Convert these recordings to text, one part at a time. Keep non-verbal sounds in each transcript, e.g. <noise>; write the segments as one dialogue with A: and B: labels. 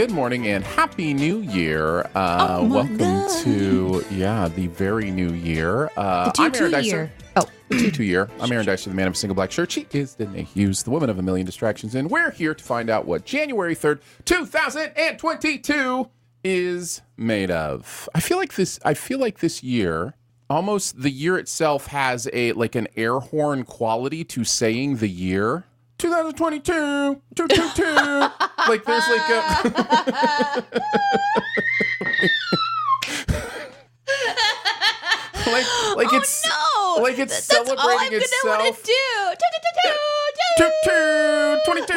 A: Good morning and happy new year. Uh,
B: Oh
A: welcome
B: God.
A: to yeah, the very new year. Uh,
B: The two
A: I'm Aaron
B: two
A: Dicer.
B: year. Oh,
A: The two two year. I'm Aaron Dicer, the man of a single black shirt. She is Danae Hughes, the woman of a million distractions, and we're here to find out what January third, 2022 is made of. I feel like this. I feel like this year. Almost the year itself has a like an air horn quality to saying the year. 2022, 222. like there's like a <laughs> like like it's
B: oh no!
A: like it's
B: That's all I'm gonna
A: itself.
B: want to do.
A: 22, 22.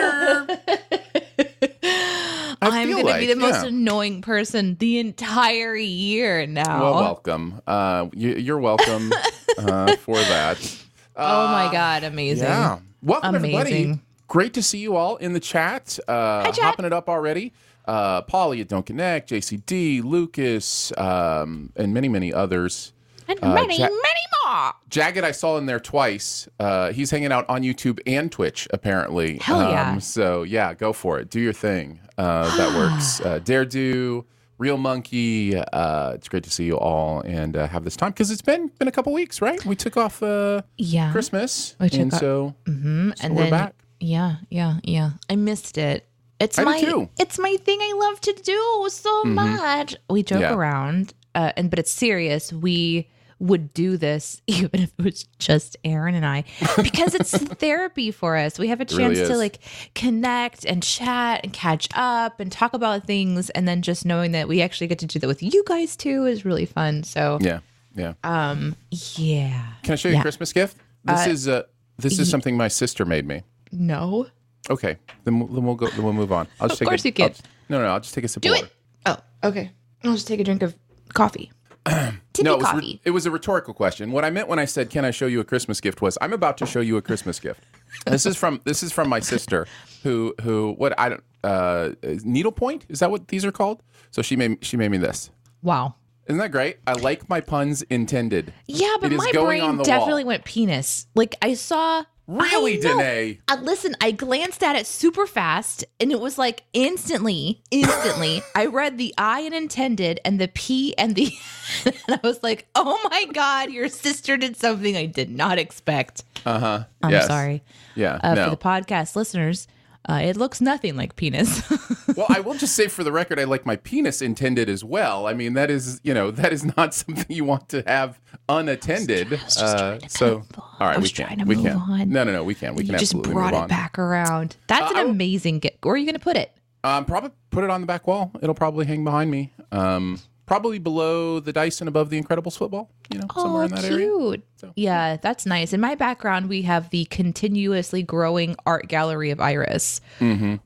B: I'm
A: feel
B: gonna be the most
A: yeah.
B: annoying person the entire year now.
A: Well, welcome. Uh, you, you're welcome uh, for that.
B: Oh my god, amazing!
A: Yeah. Welcome, everybody.
B: Amazing.
A: Great to see you all in the chat. Uh,
B: chat.
A: Hopping it up already. Uh, Polly at Don't Connect, JCD, Lucas, um, and many, many others.
B: And
A: Uh,
B: many,
A: Ja-
B: many more.
A: Jagged, I saw in there twice. Uh, he's hanging out on YouTube and Twitch, apparently.
B: Hell yeah.
A: so, yeah, go for it. Do your thing. Uh, that works. <sighs> Uh, Dare Do, Real Monkey. Uh, it's great to see you all and uh, have this time because it's been been a couple weeks, right? We took off uh,
B: Yeah,
A: Christmas,
B: We took
A: and
B: off-
A: so
B: hmm
A: so
B: and
A: we're
B: then
A: back.
B: yeah, yeah, yeah. I missed it. It's
A: I
B: my
A: too. Mm-hmm.
B: it's my thing. I love to do so much. We joke
A: Yeah.
B: around, uh, and but it's serious. We would do this <laughs> even if it was just Aaron and I because it's <laughs> therapy for us. We have a
A: really
B: chance to like connect and chat and catch up and talk about things, and then just knowing that we actually get to do that with you guys too is really fun. So
A: yeah, yeah.
B: um, yeah.
A: Can I show you
B: yeah.
A: a Christmas gift? This
B: Uh,
A: is uh, this is something my sister made me.
B: No.
A: Okay, then we'll, then we'll go. Then we'll move on. I'll just
B: Of
A: take.
B: course
A: a,
B: you can.
A: Just- no, no, I'll just take a sip
B: Do
A: of
B: it.
A: water.
B: Oh, okay. I'll just take a drink of coffee. <clears throat> Tippy
A: No, it was,
B: coffee.
A: it was a rhetorical question. What I meant when I said, "Can I show you a Christmas gift?" was I'm about to show you a Christmas gift. This is from this is from my sister, who who what I don't uh, needlepoint is that what these are called? So she made she made me this.
B: wow.
A: Isn't that great? I like my puns intended.
B: Yeah, but my brain definitely
A: wall.
B: went penis. Like I saw.
A: Really,
B: I.
A: Danae?
B: Uh, listen, I glanced at it super fast, and it was like instantly, instantly. <laughs> I read the I and intended, and the P and the, <laughs> and I was like, "Oh my god, your sister did something I did not expect."
A: Uh huh.
B: I'm
A: yes.
B: sorry
A: Yeah.
B: uh,
A: no.
B: for the podcast listeners. Uh, it looks nothing like penis. <laughs>
A: well, I will just say for the record, I like my penis intended as well. I mean, that is, you know, that is not <laughs> something you want to have unattended.
B: was just
A: uh, so, all right,
B: I
A: we can.
B: trying to
A: we can.
B: on.
A: No, no, no, we can. We
B: you
A: can
B: just
A: absolutely
B: brought
A: move
B: it
A: on.
B: back around. That's
A: Uh,
B: an amazing gift. Where are you going to put it?
A: Um, probably put it on the back wall. It'll probably hang behind me. Um, probably below the Dyson, above the Incredibles football. You know, somewhere in that area.
B: Oh, cute. Yeah, that's nice. In my background, we have the continuously growing art gallery of Iris,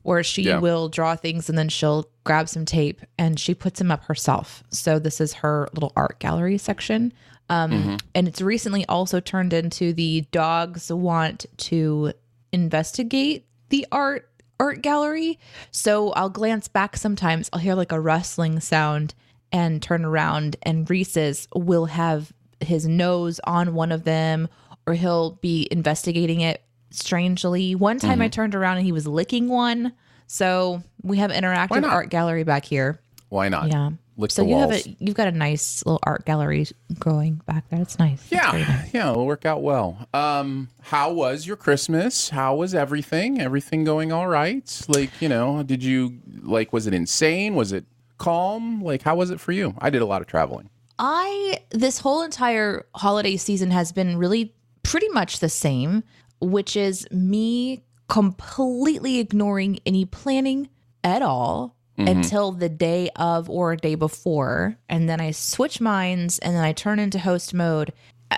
B: where she
A: Mm-hmm. Yeah.
B: will draw things and then she'll grab some tape and she puts them up herself. So this is her little art gallery section. Um,
A: Mm-hmm.
B: And it's recently also turned into the dogs want to investigate the art art gallery. So I'll glance back sometimes. I'll hear like a rustling sound and turn around, and Reese's will have his nose on one of them, or he'll be investigating it strangely. One time
A: Mm-hmm.
B: I turned around and he was licking one. So we have interactive art gallery back here.
A: Why not?
B: Yeah.
A: Lick
B: so
A: the
B: you
A: walls.
B: have a you've got a nice little art gallery growing back there. It's nice.
A: Yeah,
B: nice.
A: yeah, it'll work out well. Um, how was your Christmas? How was everything? Everything going all right? Like, you know, did you like? Was it insane? Was it calm? Like, how was it for you? I did a lot of traveling.
B: I this whole entire holiday season has been really pretty much the same. which is me completely ignoring any planning at all until the day of or a day before. And then I switch minds and then I turn into host mode, uh,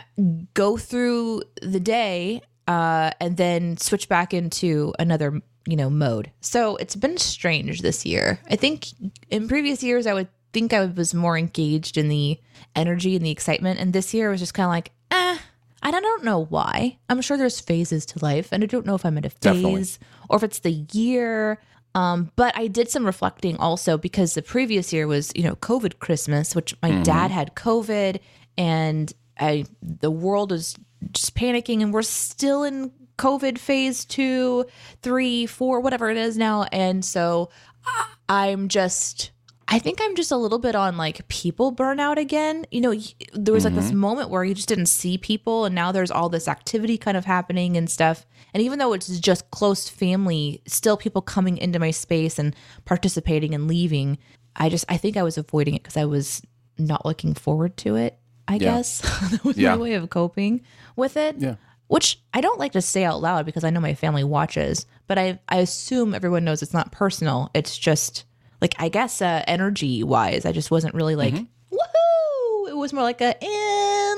B: go through the day, uh, and then switch back into another, you know, mode. So it's been strange this year. I think in previous years, I would think I was more engaged in the energy and the excitement. And this year, it was just kind of like, eh. And I don't know why. I'm sure there's phases to life, and I don't know if I'm in a phase
A: Definitely.
B: or if it's the year. Um, but I did some reflecting also because the previous year was, you know, COVID Christmas, which my dad had COVID, and I the world is just panicking, and we're still in COVID phase two, three, four, whatever it is now, and so I- I'm just. I think I'm just a little bit on like people burnout again. You know, there was like this mm-hmm. moment where you just didn't see people, and now there's all this activity kind of happening and stuff. And even though it's just close family, still people coming into my space and participating and leaving. I just, I think I was avoiding it because I was not looking forward to it. I guess <laughs> that was
A: Yeah.
B: my way of coping with it.
A: Yeah.
B: Which I don't like to say out loud because I know my family watches, but I I assume everyone knows it's not personal. It's just like I guess uh, energy wise, I just wasn't really like woohoo. It was more like a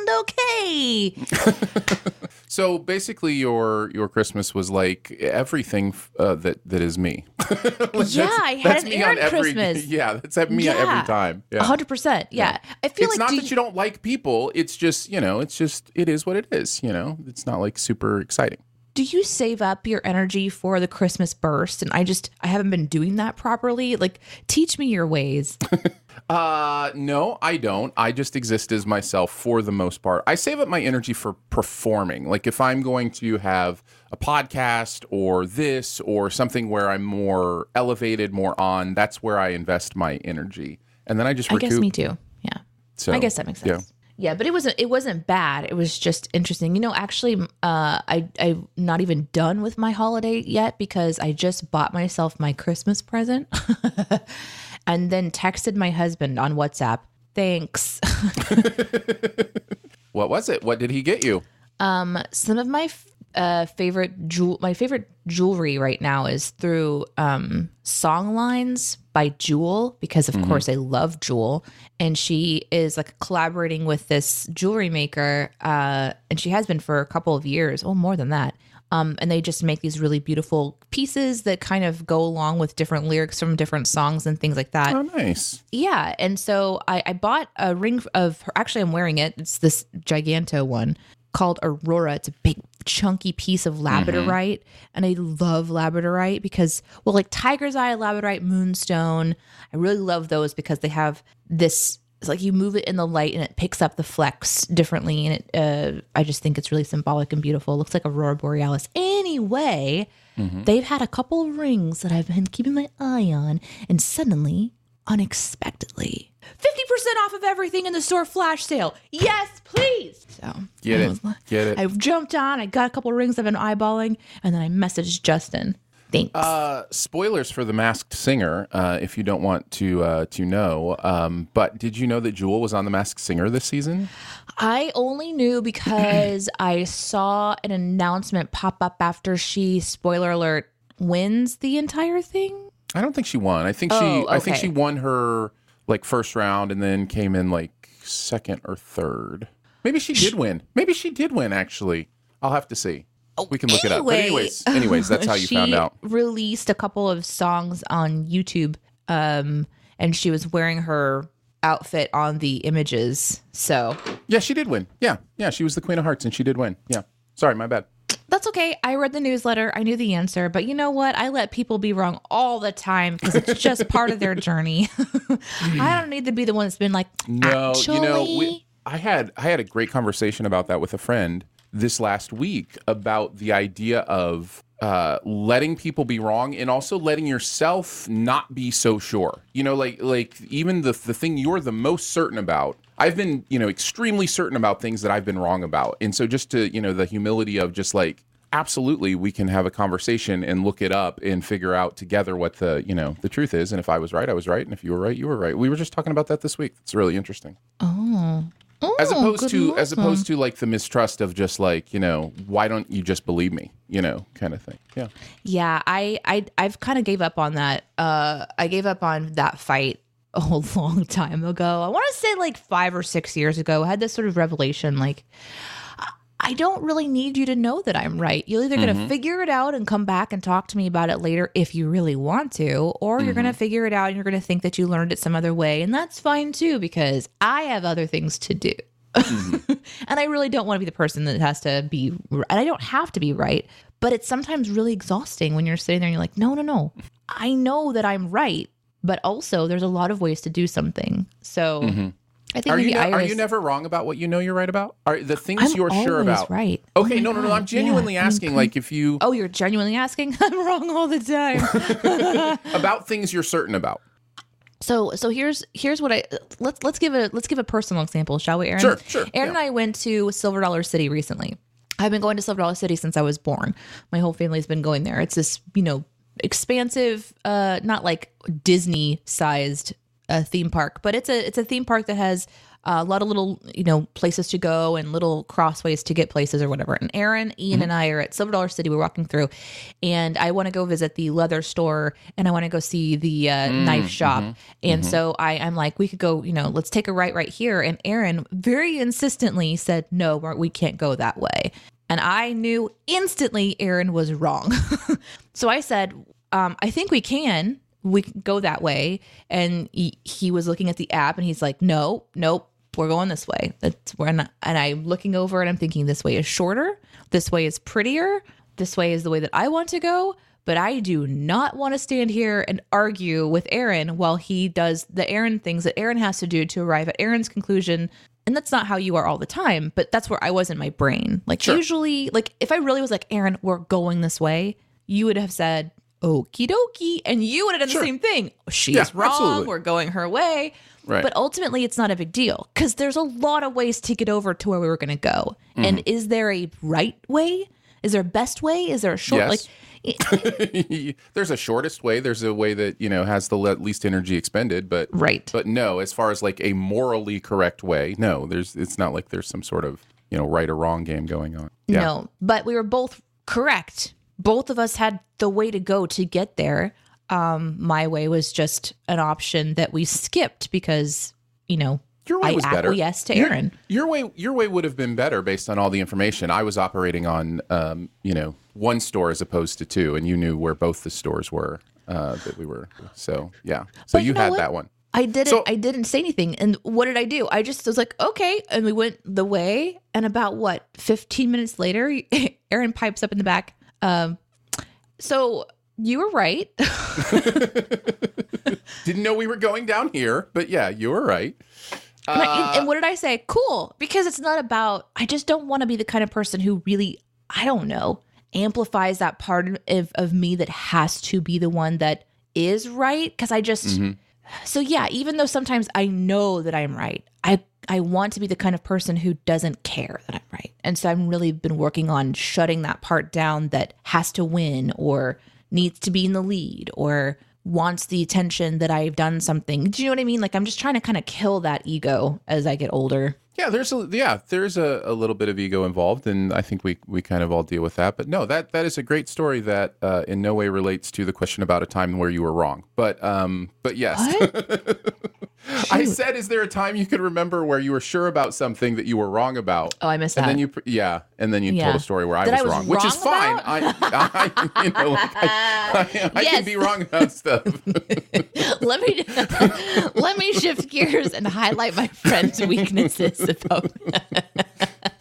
B: and okay. <laughs>
A: So basically, your your Christmas was like everything uh, that that is me. <laughs> Like,
B: Yeah, I had an
A: me on
B: Aaron
A: every, <laughs>
B: Christmas.
A: Yeah, that's at me
B: Yeah.
A: every time. Yeah.
B: hundred percent. Yeah. I feel
A: It's
B: like
A: it's
B: not
A: that you don't like people. It's just you know, it's just it is what it is. You know, it's not like super exciting.
B: do you save up your energy for the Christmas burst? And I just I haven't been doing that properly. Like teach me your ways.
A: Uh, no, I don't. I just exist as myself for the most part. I save up my energy for performing. Like if I'm going to have a podcast or this or something where I'm more elevated, more on, that's where I invest my energy. And then I just
B: I guess me too. Yeah.
A: So,
B: I guess that makes sense.
A: yeah.
B: Yeah. but it wasn't it wasn't bad. It was just interesting. You know, actually uh I I'm not even done with my holiday yet because I just bought myself my Christmas present <laughs> and then texted my husband on WhatsApp. Thanks. <laughs>
A: What was it? What did he get you?
B: Um, some of my f- uh, favorite jewel, my favorite jewelry right now is through um, Song Lines by Jewel because of course I love Jewel, and she is like collaborating with this jewelry maker, uh, and she has been for a couple of years, oh more than that. Um, and they just make these really beautiful pieces that kind of go along with different lyrics from different songs and things like that.
A: Oh, nice.
B: Yeah, and so I, I bought a ring of her. Actually, I'm wearing it. It's this Giganto one called Aurora. It's a big chunky piece of labradorite, and I love labradorite because, well, like Tiger's Eye, labradorite, moonstone. I really love those because they have this. It's like you move it in the light and it picks up the flecks differently, and it. Uh, I just think it's really symbolic and beautiful. It looks like Aurora Borealis. Anyway, they've had a couple of rings that I've been keeping my eye on, and suddenly unexpectedly. 50% off of everything in the store flash sale. Yes, please. So
A: Get it.
B: was like-
A: Get it.
B: I jumped on, I got a couple rings I've been eyeballing, and then I messaged Justin. Thanks.
A: Uh, spoilers for the Masked Singer, uh, if you don't want to uh, to know. Um, but did you know that Jewel was on the Masked Singer this season?
B: I only knew because <clears throat> I saw an announcement pop up after she, spoiler alert, wins the entire thing.
A: I don't think she won. I think
B: Oh,
A: she I think she won her like first round and then came in like second or third. Maybe she did win. Maybe she did win actually. I'll have to see. We can look it up. But
B: Anyway,
A: anyways, anyways, that's how you found out.
B: Released a couple of songs on YouTube, um, and she was wearing her outfit on the images. So
A: Yeah, she did win. Yeah. Yeah, she was the Queen of Hearts and she did win. Yeah. Sorry, my bad.
B: that's okay. I read the newsletter. I knew the answer, but you know what? I let people be wrong all the time because it's just <laughs> part of their journey. <laughs> I don't need to be the one that's been like,
A: No, you know, we, I had I had a great conversation about that with a friend this last week about the idea of uh, letting people be wrong and also letting yourself not be so sure. You know, like like even the the thing you're the most certain about. I've been you know extremely certain about things that I've been wrong about, and so just to you know the humility of just like absolutely we can have a conversation and look it up and figure out together what the you know the truth is. And if i was right i was right. And if you were right you were right. We were just talking about that this week. It's really interesting.
B: Oh,
A: as
B: Oh,
A: opposed to as opposed to like the mistrust of just like you know why don't you just believe me you know kind of thing yeah
B: Yeah, I I I've kind of gave up on that. Uh I gave up on that fight a <laughs> long time ago. I want to say like 5 or 6 years ago. I had this sort of revelation like I- don't really need you to know that I'm right. You're either going to mm-hmm. figure it out and come back and talk to me about it later if you really want to, or you're going to mm-hmm. figure it out and you're going to think that you learned it some other way. And that's fine too, because I have other things to do. Mm-hmm. <laughs> and I really don't want to be the person that has to be, and I don't have to be right, but it's sometimes really exhausting when you're sitting there and you're like, no, no, no. I know that I'm right, but also there's a lot of ways to do something. So I think
A: are you ne- are you never wrong about what you know you're right about are the things
B: I'm
A: you're sure about
B: right.
A: okay
B: Oh
A: no no no i'm genuinely
B: yeah. I mean,
A: asking like if you
B: Oh, you're genuinely asking? <laughs> I'm wrong all the time. <laughs>
A: about things you're certain about
B: So so here's here's what I let's let's give a let's give a personal example, shall we, Aaron?
A: Sure, sure,
B: Aaron and I went to Silver Dollar City recently. I've been going to Silver Dollar City since I was born. My whole family's been going there. It's this, you know, expansive, uh, not like Disney sized uh, theme park, but it's a it's a theme park that has a lot of little, you know, places to go and little crossways to get places or whatever. And Aaron, Ian, and I are at Silver Dollar City. We're walking through, and I want to go visit the leather store and I want to go see the uh, knife shop. And so I, I'm like, we could go, you know, let's take a right right here. And Aaron very insistently said, no, we can't go that way. And I knew instantly Aaron was wrong. <laughs> so I said, um, I think we can. We can go that way. And he, he was looking at the app and he's like, no, nope, we're going this way. That's where, and I'm looking over and I'm thinking, this way is shorter. This way is prettier. This way is the way that I want to go. But I do not want to stand here and argue with Aaron while he does the Aaron things that Aaron has to do to arrive at Aaron's conclusion. And that's not how you are all the time, but that's where I was in my brain. Like, usually, like, if I really was like, Aaron, we're going this way, you would have said, okie dokie. And you would have done the same thing. She's
A: Yeah,
B: wrong.
A: absolutely.
B: We're going her way.
A: Right.
B: But ultimately, it's not a big deal because there's a lot of ways to get over to where we were going to go.
A: Mm-hmm.
B: And is there a right way? Is there a best way? Is there a short?
A: Yes.
B: Like, <laughs>
A: there's a shortest way there's a way that you know has the le- least energy expended but
B: Right.
A: but no as far as like a morally correct way no there's it's not like there's some sort of you know right or wrong game going on yeah
B: No, but we were both correct. Both of us had the way to go to get there. Um, my way was just an option that we skipped because, you know,
A: your way
B: I
A: was better
B: Yes, to
A: Your-
B: Aaron.
A: Your, way, your way would have been better based on all the information. I was operating on, um, you know, one store as opposed to two, and you knew where both the stores were uh, that we were. So yeah, so
B: But
A: you,
B: you know
A: had
B: what?
A: that one.
B: I didn't
A: So-
B: I didn't say anything. And what did I do? I just was like, okay. And we went the way. And about what, 15 minutes later, <laughs> Aaron pipes up in the back. Um, so you were right. <laughs>
A: Didn't know we were going down here, but yeah, you were right.
B: And, I, and what did I say? Cool. Because it's not about, I just don't want to be the kind of person who really, I don't know, amplifies that part of, of me that has to be the one that is right. Because I just, so yeah, even though sometimes I know that I'm right, I, I want to be the kind of person who doesn't care that I'm right. And so I've really been working on shutting that part down that has to win or needs to be in the lead or wants the attention that I've done something. Do you know what I mean? Like I'm just trying to kind of kill that ego as I get older.
A: Yeah, there's a yeah, there's a, a little bit of ego involved, and I think we we kind of all deal with that. But no, that that is a great story that uh, in no way relates to the question about a time where you were wrong. But um, but yes, <laughs> I said, is there a time you could remember where you were sure about something that you were wrong about?
B: Oh, I missed
A: and
B: that.
A: then you yeah, and then you
B: Yeah.
A: told a story where I was,
B: I was
A: wrong, which is fine. I, I you know like, I, I, I
B: Yes.
A: can be wrong about stuff. <laughs>
B: let me <laughs> let me shift gears and highlight my friend's weaknesses about <laughs>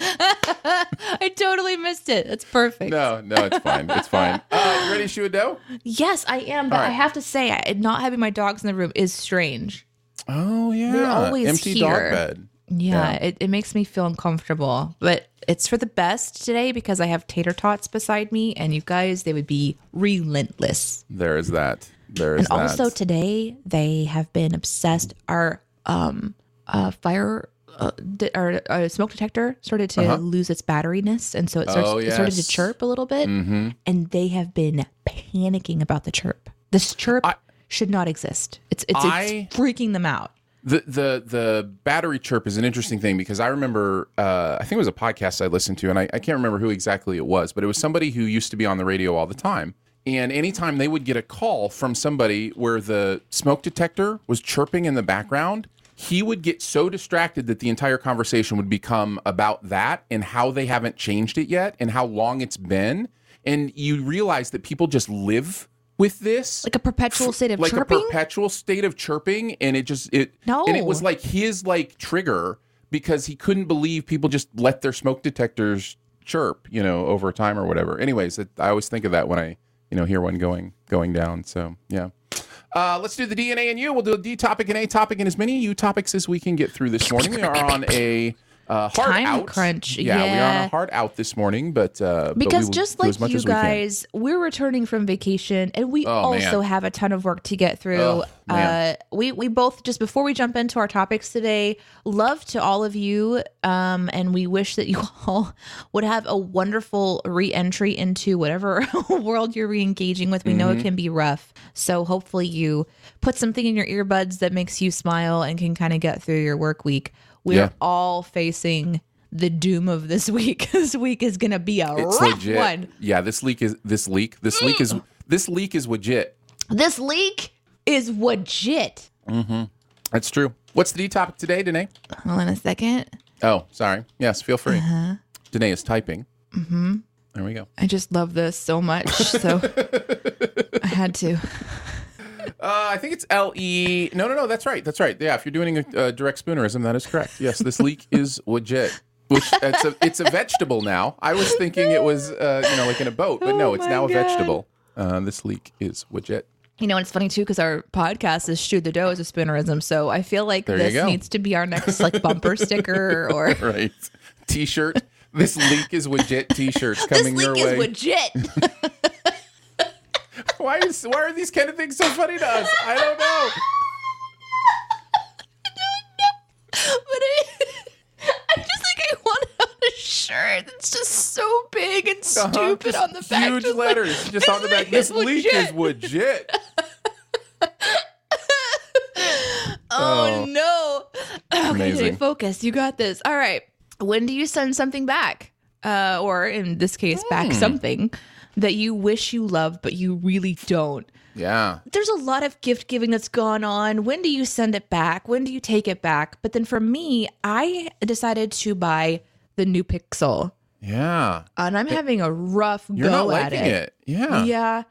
B: I totally missed it. That's perfect.
A: no, no, it's fine. It's fine. Uh, ready to shoot a dough?
B: Yes, I am, but
A: All
B: I have to say, not having my dogs in the room is strange.
A: Oh yeah,
B: They're always
A: empty
B: here.
A: dog bed.
B: Yeah, It, it makes me feel uncomfortable, but it's for the best today because I have tater tots beside me, and you guys, they would be relentless.
A: There is that. There is
B: And
A: that.
B: also today, they have been obsessed. Our um, uh, fire. Uh, our uh, smoke detector started to lose its batteriness, and so it, starts,
A: Uh-huh. Oh,
B: it started to chirp a little bit.
A: Mm-hmm.
B: And they have been panicking about the chirp. This chirp
A: I-
B: should not exist. It's it's,
A: I-
B: it's freaking them out.
A: The the the battery chirp is an interesting thing because I remember uh, I think it was a podcast I listened to and I, I can't remember who exactly it was, but it was somebody who used to be on the radio all the time. And anytime they would get a call from somebody where the smoke detector was chirping in the background, he would get so distracted that the entire conversation would become about that and how they haven't changed it yet and how long it's been. And you realize that people just live with this
B: Like a perpetual state of
A: like
B: chirping.
A: a perpetual state of chirping and it just it
B: No.
A: and it was like his like trigger because he couldn't believe people just let their smoke detectors chirp you know over time or whatever anyways it, i always think of that when i you know hear one going going down so yeah uh, let's do the DNA and you. We'll do a D topic and A topic and as many U topics as we can get through this morning. We are on a uh, hard
B: Time
A: out.
B: crunch,
A: Yeah, we are on a hard out this morning, but uh, but
B: because
A: will
B: just like you
A: as we
B: guys, we're returning from vacation and we
A: Oh,
B: also
A: man.
B: have a ton of work to get through.
A: Oh,
B: uh, we we both just before we jump into our topics today, love to all of you, um, and we wish that you <laughs> all would have a wonderful re-entry into whatever <laughs> world you're re-engaging with. We know
A: Mm-hmm.
B: it can be rough, so hopefully you put something in your earbuds that makes you smile and can kind of get through your work week. We're
A: Yeah.
B: all facing. The doom of this week. <laughs> this week is gonna be a
A: It's
B: rough
A: legit.
B: one.
A: Yeah, this leak is this leak. This leak is this leak is legit.
B: This leak is legit.
A: Mhm, That's true. What's the D topic today, Danae?
B: Hold on a second.
A: Oh, sorry. Yes, feel free.
B: Uh-huh.
A: Danae is typing. Mm-hmm. There we go.
B: I just love this so much. So <laughs> I had to.
A: Uh, I think it's L E. No, no, no. That's right. That's right. Yeah, if you're doing a, a direct spoonerism, that is correct. Yes, this leek <laughs> is legit. Which it's a it's a vegetable now. I was thinking it was uh, you know like in a boat, but no,
B: Oh
A: it's now a vegetable. Uh, this leek is legit.
B: You know, and it's funny too because our podcast is "Shoot the Dough" as a spoonerism. So I feel like
A: There
B: this needs to be our next like bumper sticker <laughs> or
A: Right. T-shirt. This leek is legit. T-shirts <laughs>
B: this
A: coming your way.
B: This leak is
A: way. <laughs> why is why are these kind of things so funny to us? <laughs> I don't know.
B: but I, I just think I want to have a shirt that's just so big and
A: Uh-huh.
B: stupid
A: Just
B: on the back.
A: Huge
B: just like,
A: letters just on the back. <laughs> This leek is legit.
B: Oh,
A: Oh.
B: no. Okay,
A: Amazing.
B: Focus. You got this. All right. When do you send something back? Uh, or in this case,
A: Hmm.
B: back something that you wish you loved, but you really don't.
A: Yeah.
B: There's a lot of gift giving that's gone on. When do you send it back? When do you take it back? But then for me, I decided to buy the new Pixel,
A: Yeah.
B: and I'm having a rough
A: You're
B: go
A: not
B: at
A: liking
B: it.
A: it. Yeah.
B: Yeah.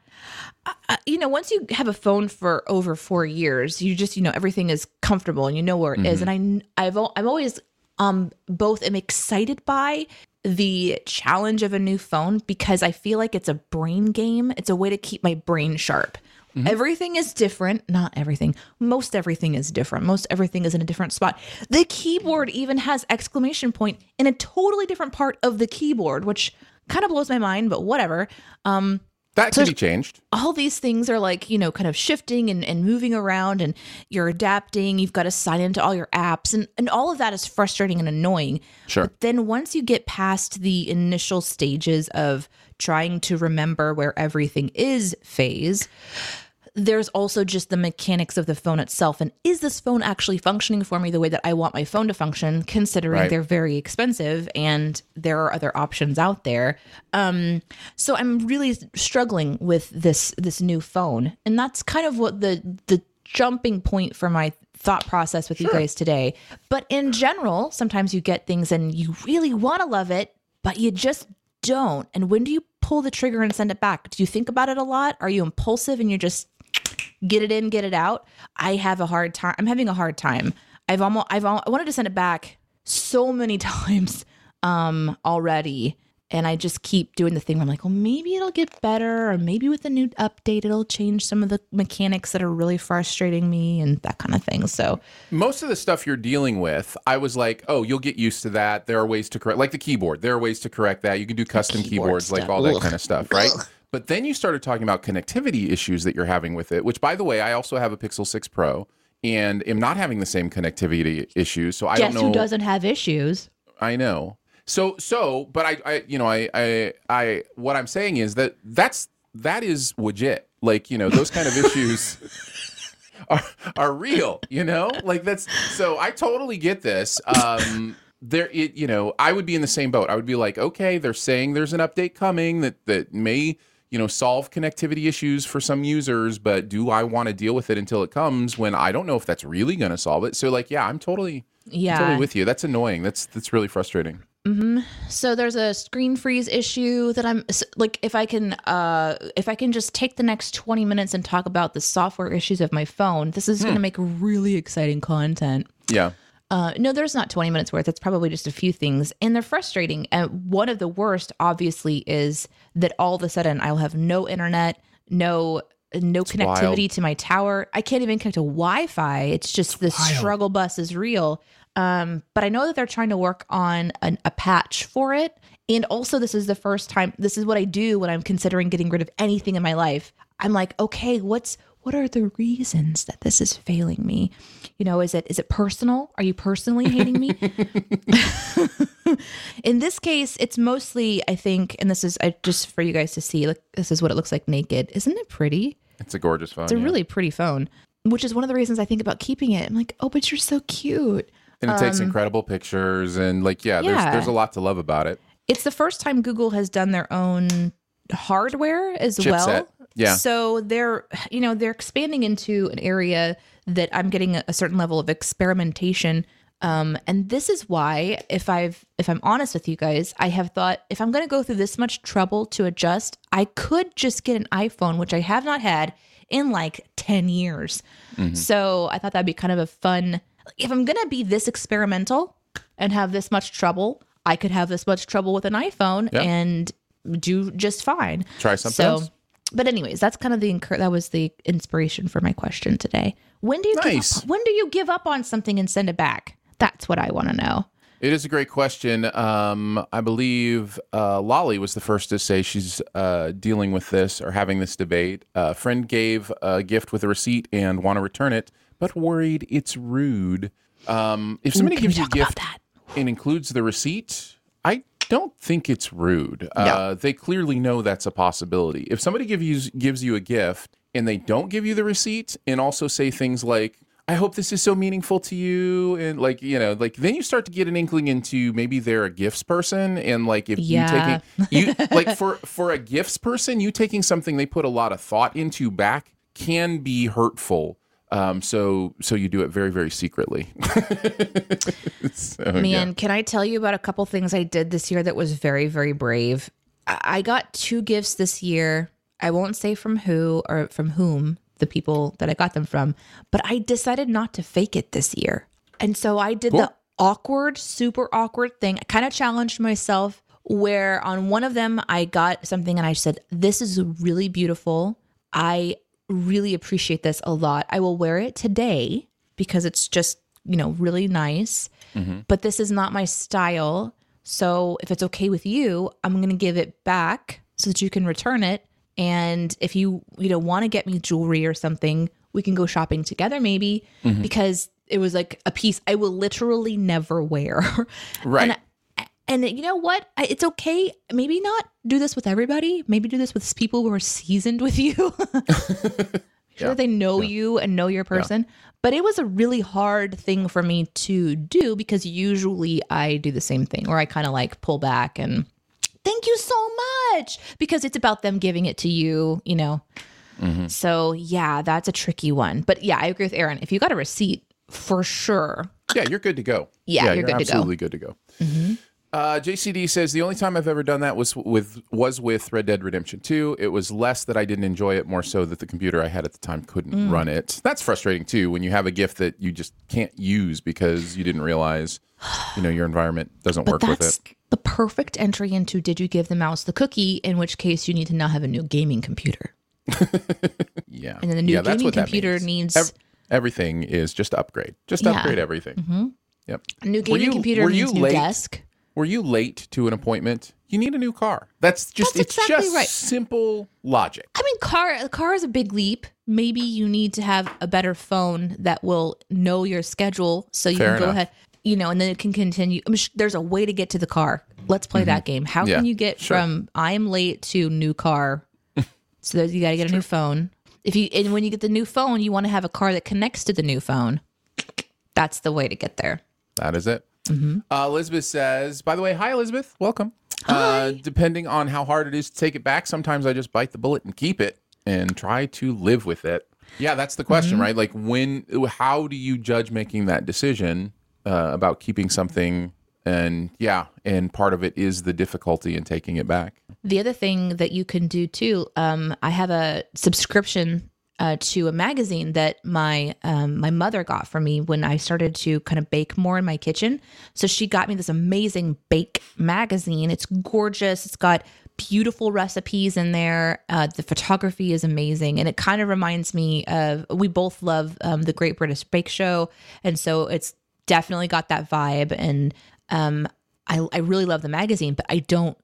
B: Uh, you know, once you have a phone for over four years, you just, you know, everything is comfortable and you know where it is.
A: Mm-hmm.
B: And I, I've, I'm always, um, both am excited by the challenge of a new phone because I feel like it's a brain game. It's a way to keep my brain sharp.
A: Mm-hmm.
B: Everything is different. Not everything. Most everything is different. Most everything is in a different spot. The keyboard even has exclamation point in a totally different part of the keyboard, which kind of blows my mind, but whatever. Um,
A: That can be changed.
B: all these things are like you know kind of shifting and, and moving around and you're adapting you've got to sign into all your apps and, and all of that is frustrating and annoying
A: Sure.
B: but then once you get past the initial stages of trying to remember where everything is phase there's also just the mechanics of the phone itself. And is this phone actually functioning for me the way that i want my phone to function considering
A: Right.
B: they're very expensive and there are other options out there? Um so i'm really struggling with this this new phone. And that's kind of what the the jumping point for my thought process with you guys today. But in general sometimes you get things and you really want to love it but you just don't. And when do you pull the trigger and send it back? Do you think about it a lot? Are you impulsive and you're just get it in, get it out. I have a hard time. I'm having a hard time. I've almost, I've, al- I wanted to send it back so many <laughs> times um already, and I just keep doing the thing where I'm like, well, maybe it'll get better, or maybe with a new update, it'll change some of the mechanics that are really frustrating me and that kind of thing. So
A: Most of the stuff you're dealing with, I was like, oh, you'll get used to that. There are ways to correct, like the keyboard. There are ways to correct that. You can do custom
B: keyboard
A: keyboards, like
B: stuff.
A: all that
B: Ugh.
A: kind of stuff, right? <laughs> But then you started talking about connectivity issues that you're having with it, which, by the way, I also have a Pixel 6 Pro and am not having the same connectivity issues. So I
B: guess
A: don't know.
B: who doesn't have issues?
A: I know. So so, but I, I you know, I, I, I, what I'm saying is that that's that is legit. Like you know, those kind of issues. <laughs> are are real. You know, like that's so. I totally get this. Um, there, it, you know, I would be in the same boat. I would be like, okay, they're saying there's an update coming that that may you know solve connectivity issues for some users, but do I want to deal with it until it comes when I don't know if that's really going to solve it? So like, yeah, I'm totally
B: Yeah.
A: totally with you. That's annoying. That's that's really frustrating.
B: So there's a screen freeze issue that I'm like if I can uh if I can just take the next 20 minutes and talk about the software issues of my phone, this is going to make really exciting content.
A: Yeah.
B: Uh, no, there's not 20 minutes worth. It's probably just a few things, and they're frustrating. And one of the worst, obviously, is that all of a sudden I'll have no internet, no no connectivity
A: wild.
B: to my tower. I can't even connect to Wi-Fi. It's just the struggle bus is real. Um, but I know that they're trying to work on an, a patch for it. And also, this is the first time. This is what I do when I'm considering getting rid of anything in my life. I'm like, okay, what's what are the reasons that this is failing me? You know, is it is it personal? Are you personally hating me? <laughs> in this case, it's mostly I think, and this is I, just for you guys to see. Like this is what it looks like naked. Isn't it pretty?
A: It's a gorgeous phone.
B: It's a
A: yeah.
B: really pretty phone, which is one of the reasons I think about keeping it. I'm like, oh, but you're so cute.
A: and it takes incredible pictures and like yeah,
B: Um, yeah.
A: there's there's a lot to love about it.
B: It's the first time Google has done their own hardware as
A: Chipset.
B: well.
A: Yeah.
B: So they're, you know, they're expanding into an area that I'm getting a, a certain level of experimentation. Um, and this is why, if I've, if I'm honest with you guys, I have thought if I'm going to go through this much trouble to adjust, I could just get an iPhone, which I have not had in like 10 years. So I thought that'd be kind of a fun, if I'm going to be this experimental and have this much trouble, I could have this much trouble with an iPhone
A: Yeah.
B: and do just fine.
A: Try something
B: So,
A: else.
B: But anyways, that's kind of the incur- that was the inspiration for my question today. When do you
A: Nice.
B: give up, when do you give up on something and send it back? That's what I want to know.
A: It is a great question. Um, I believe uh, Lolly was the first to say she's uh, dealing with this or having this debate. a friend gave a gift with a receipt and want to return it, but worried it's rude. Um, if somebody
B: can
A: gives you a gift
B: that?
A: and includes the receipt, don't think it's rude. Uh, they clearly know that's a possibility. If somebody give you, gives you a gift and they don't give you the receipt and also say things like, I hope this is so meaningful to you. And like, you know, like then you start to get an inkling into maybe they're a gifts person. And like if
B: Yeah.
A: you taking <laughs> you like for for a gifts person, you taking something they put a lot of thought into back can be hurtful. Um, so so you do it very, very secretly. <laughs> so,
B: Man,
A: yeah.
B: can I tell you about a couple things I did this year that was very, very brave? I I got two gifts this year. I won't say from who or from whom the people that I got them from, but I decided not to fake it this year. And so I did the awkward, super awkward thing. I kind of challenged myself where on one of them I got something and I said, This is really beautiful. I really appreciate this a lot. I will wear it today because it's just, you know, really nice. Mm-hmm. But this is not my style. So if it's okay with you, I'm going to give it back so that you can return it. And if you, you know, want to get me jewelry or something, we can go shopping together maybe mm-hmm. because it was like a piece I will literally never wear. <laughs>
A: Right.
B: And, and you know what? I- It's okay. Maybe not do this with everybody. Maybe do this with people who are seasoned with you. <laughs> sure
A: Yeah.
B: they know you and know your person. But it was a really hard thing for me to do because usually I do the same thing or I kind of like pull back and thank you so much because it's about them giving it to you, you know. Mm-hmm. So yeah, that's a tricky one. But yeah, I agree with Aaron. If you got a receipt, for sure.
A: Yeah, you're good to go.
B: Yeah, you're good to go.
A: absolutely good to go. Mm-hmm. Uh, JCD says the only time I've ever done that was with was with Red Dead Redemption 2. It was less that I didn't enjoy it, more so that the computer I had at the time couldn't
B: Mm.
A: run it. That's frustrating too when you have a gift that you just can't use because you didn't realize, you know, your environment doesn't <sighs>
B: But
A: work with it.
B: the perfect entry into did you give the mouse the cookie, in which case you need to now have a new gaming computer. <laughs>
A: Yeah,
B: And then the new
A: yeah,
B: gaming computer needs
A: Ev- everything is just upgrade. Just
B: Yeah. Mm-hmm.
A: upgrade everything. Yep.
B: a new gaming
A: you-
B: computer needs new
A: late?
B: desk.
A: Were you late to an appointment? You need a new car. That's just
B: That's
A: it's
B: exactly
A: just
B: right.
A: simple logic.
B: I mean, car a car is a big leap. Maybe you need to have a better phone that will know your schedule, so you
A: Fair
B: can go
A: enough.
B: ahead, you know, and then it can continue. Sh- there's a way to get to the car. Let's play that game. How
A: Mm-hmm. Yeah,
B: can you get
A: sure.
B: from I am late to new car? <laughs> so you got to get a new phone. if you and when you get the new phone, you want to have a car that connects to the new phone. That's the way to get there.
A: That is it.
B: Mm-hmm.
A: Uh, Elizabeth says, by the way, hi, Elizabeth. Welcome. Uh, depending on how hard it is to take it back, sometimes I just bite the bullet and keep it and try to live with it. Yeah, that's the question,
B: Mm-hmm.
A: right? Like, when, how do you judge making that decision uh, about keeping something? And yeah, and part of it is the difficulty in taking it back.
B: The other thing that you can do too, um, I have a subscription uh, to a magazine that my um, my mother got for me when I started to kind of bake more in my kitchen. So she got me this amazing bake magazine. It's gorgeous. It's got beautiful recipes in there. Uh, the photography is amazing, and it kind of reminds me of we both love um, the Great British Bake Show, and so it's definitely got that vibe. And um, I I really love the magazine, but I don't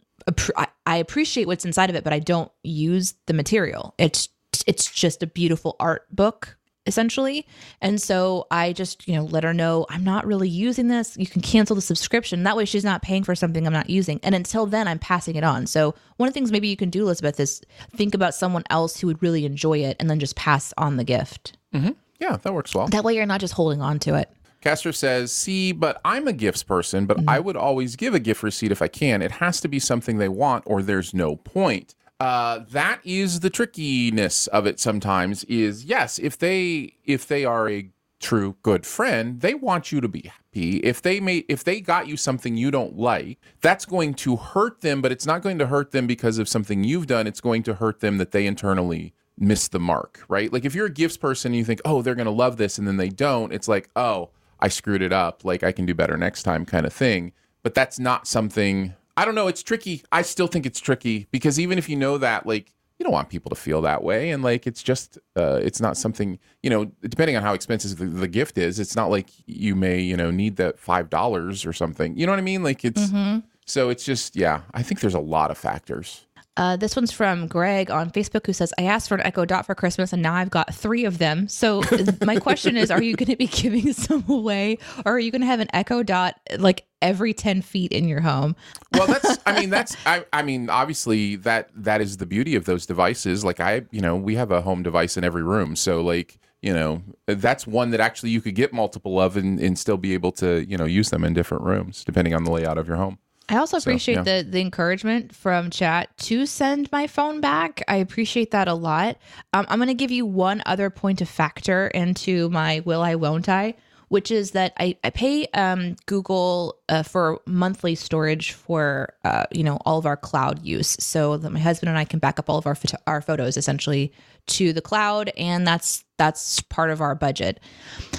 B: I, I appreciate what's inside of it, but I don't use the material. It's it's just a beautiful art book essentially. And so I just, you know, let her know I'm not really using this. You can cancel the subscription. That way she's not paying for something I'm not using. And until then I'm passing it on. So one of the things maybe you can do, Elizabeth, is think about someone else who would really enjoy it and then just pass on the gift. Mm-hmm.
A: Yeah, that works well.
B: That way you're not just holding on to it.
A: Castro says, See, but I'm a gifts person, but mm-hmm. I would always give a gift receipt if I can. It has to be something they want, or there's no point. Uh, that is the trickiness of it sometimes is yes, if they if they are a true good friend, they want you to be happy. If they may if they got you something you don't like, that's going to hurt them, but it's not going to hurt them because of something you've done. It's going to hurt them that they internally miss the mark, right? Like if you're a gifts person and you think, oh, they're going to love this, and then they don't, it's like, oh, I screwed it up. Like I can do better next time, kind of thing. But that's not something, I don't know. It's tricky. I still think it's tricky because even if you know that, like, you don't want people to feel that way. And like, it's just, uh, it's not something, you know, depending on how expensive the, the gift is, it's not like you may, you know, need that $5 or something. You know what I mean? Like it's, so it's just, yeah, I think there's a lot of factors.
B: Uh, this one's from Greg on Facebook who says, I asked for an Echo Dot for Christmas and now I've got three of them. So <laughs> my question is, are you going to be giving some away or are you going to have an Echo Dot like every 10 feet in your home?
A: well that's i mean that's <laughs> I, I mean obviously that that is the beauty of those devices like i you know we have a home device in every room so like you know that's one that actually you could get multiple of and, and still be able to you know use them in different rooms depending on the layout of your home
B: I also appreciate
A: yeah.
B: the the encouragement from chat to send my phone back. I appreciate that a lot. Um, I'm going to give you one other point of factor into my will I won't I, which is that I I pay um, Google uh, for monthly storage for uh, you know all of our cloud use, so that my husband and I can back up all of our photo- our photos essentially to the cloud, and that's that's part of our budget.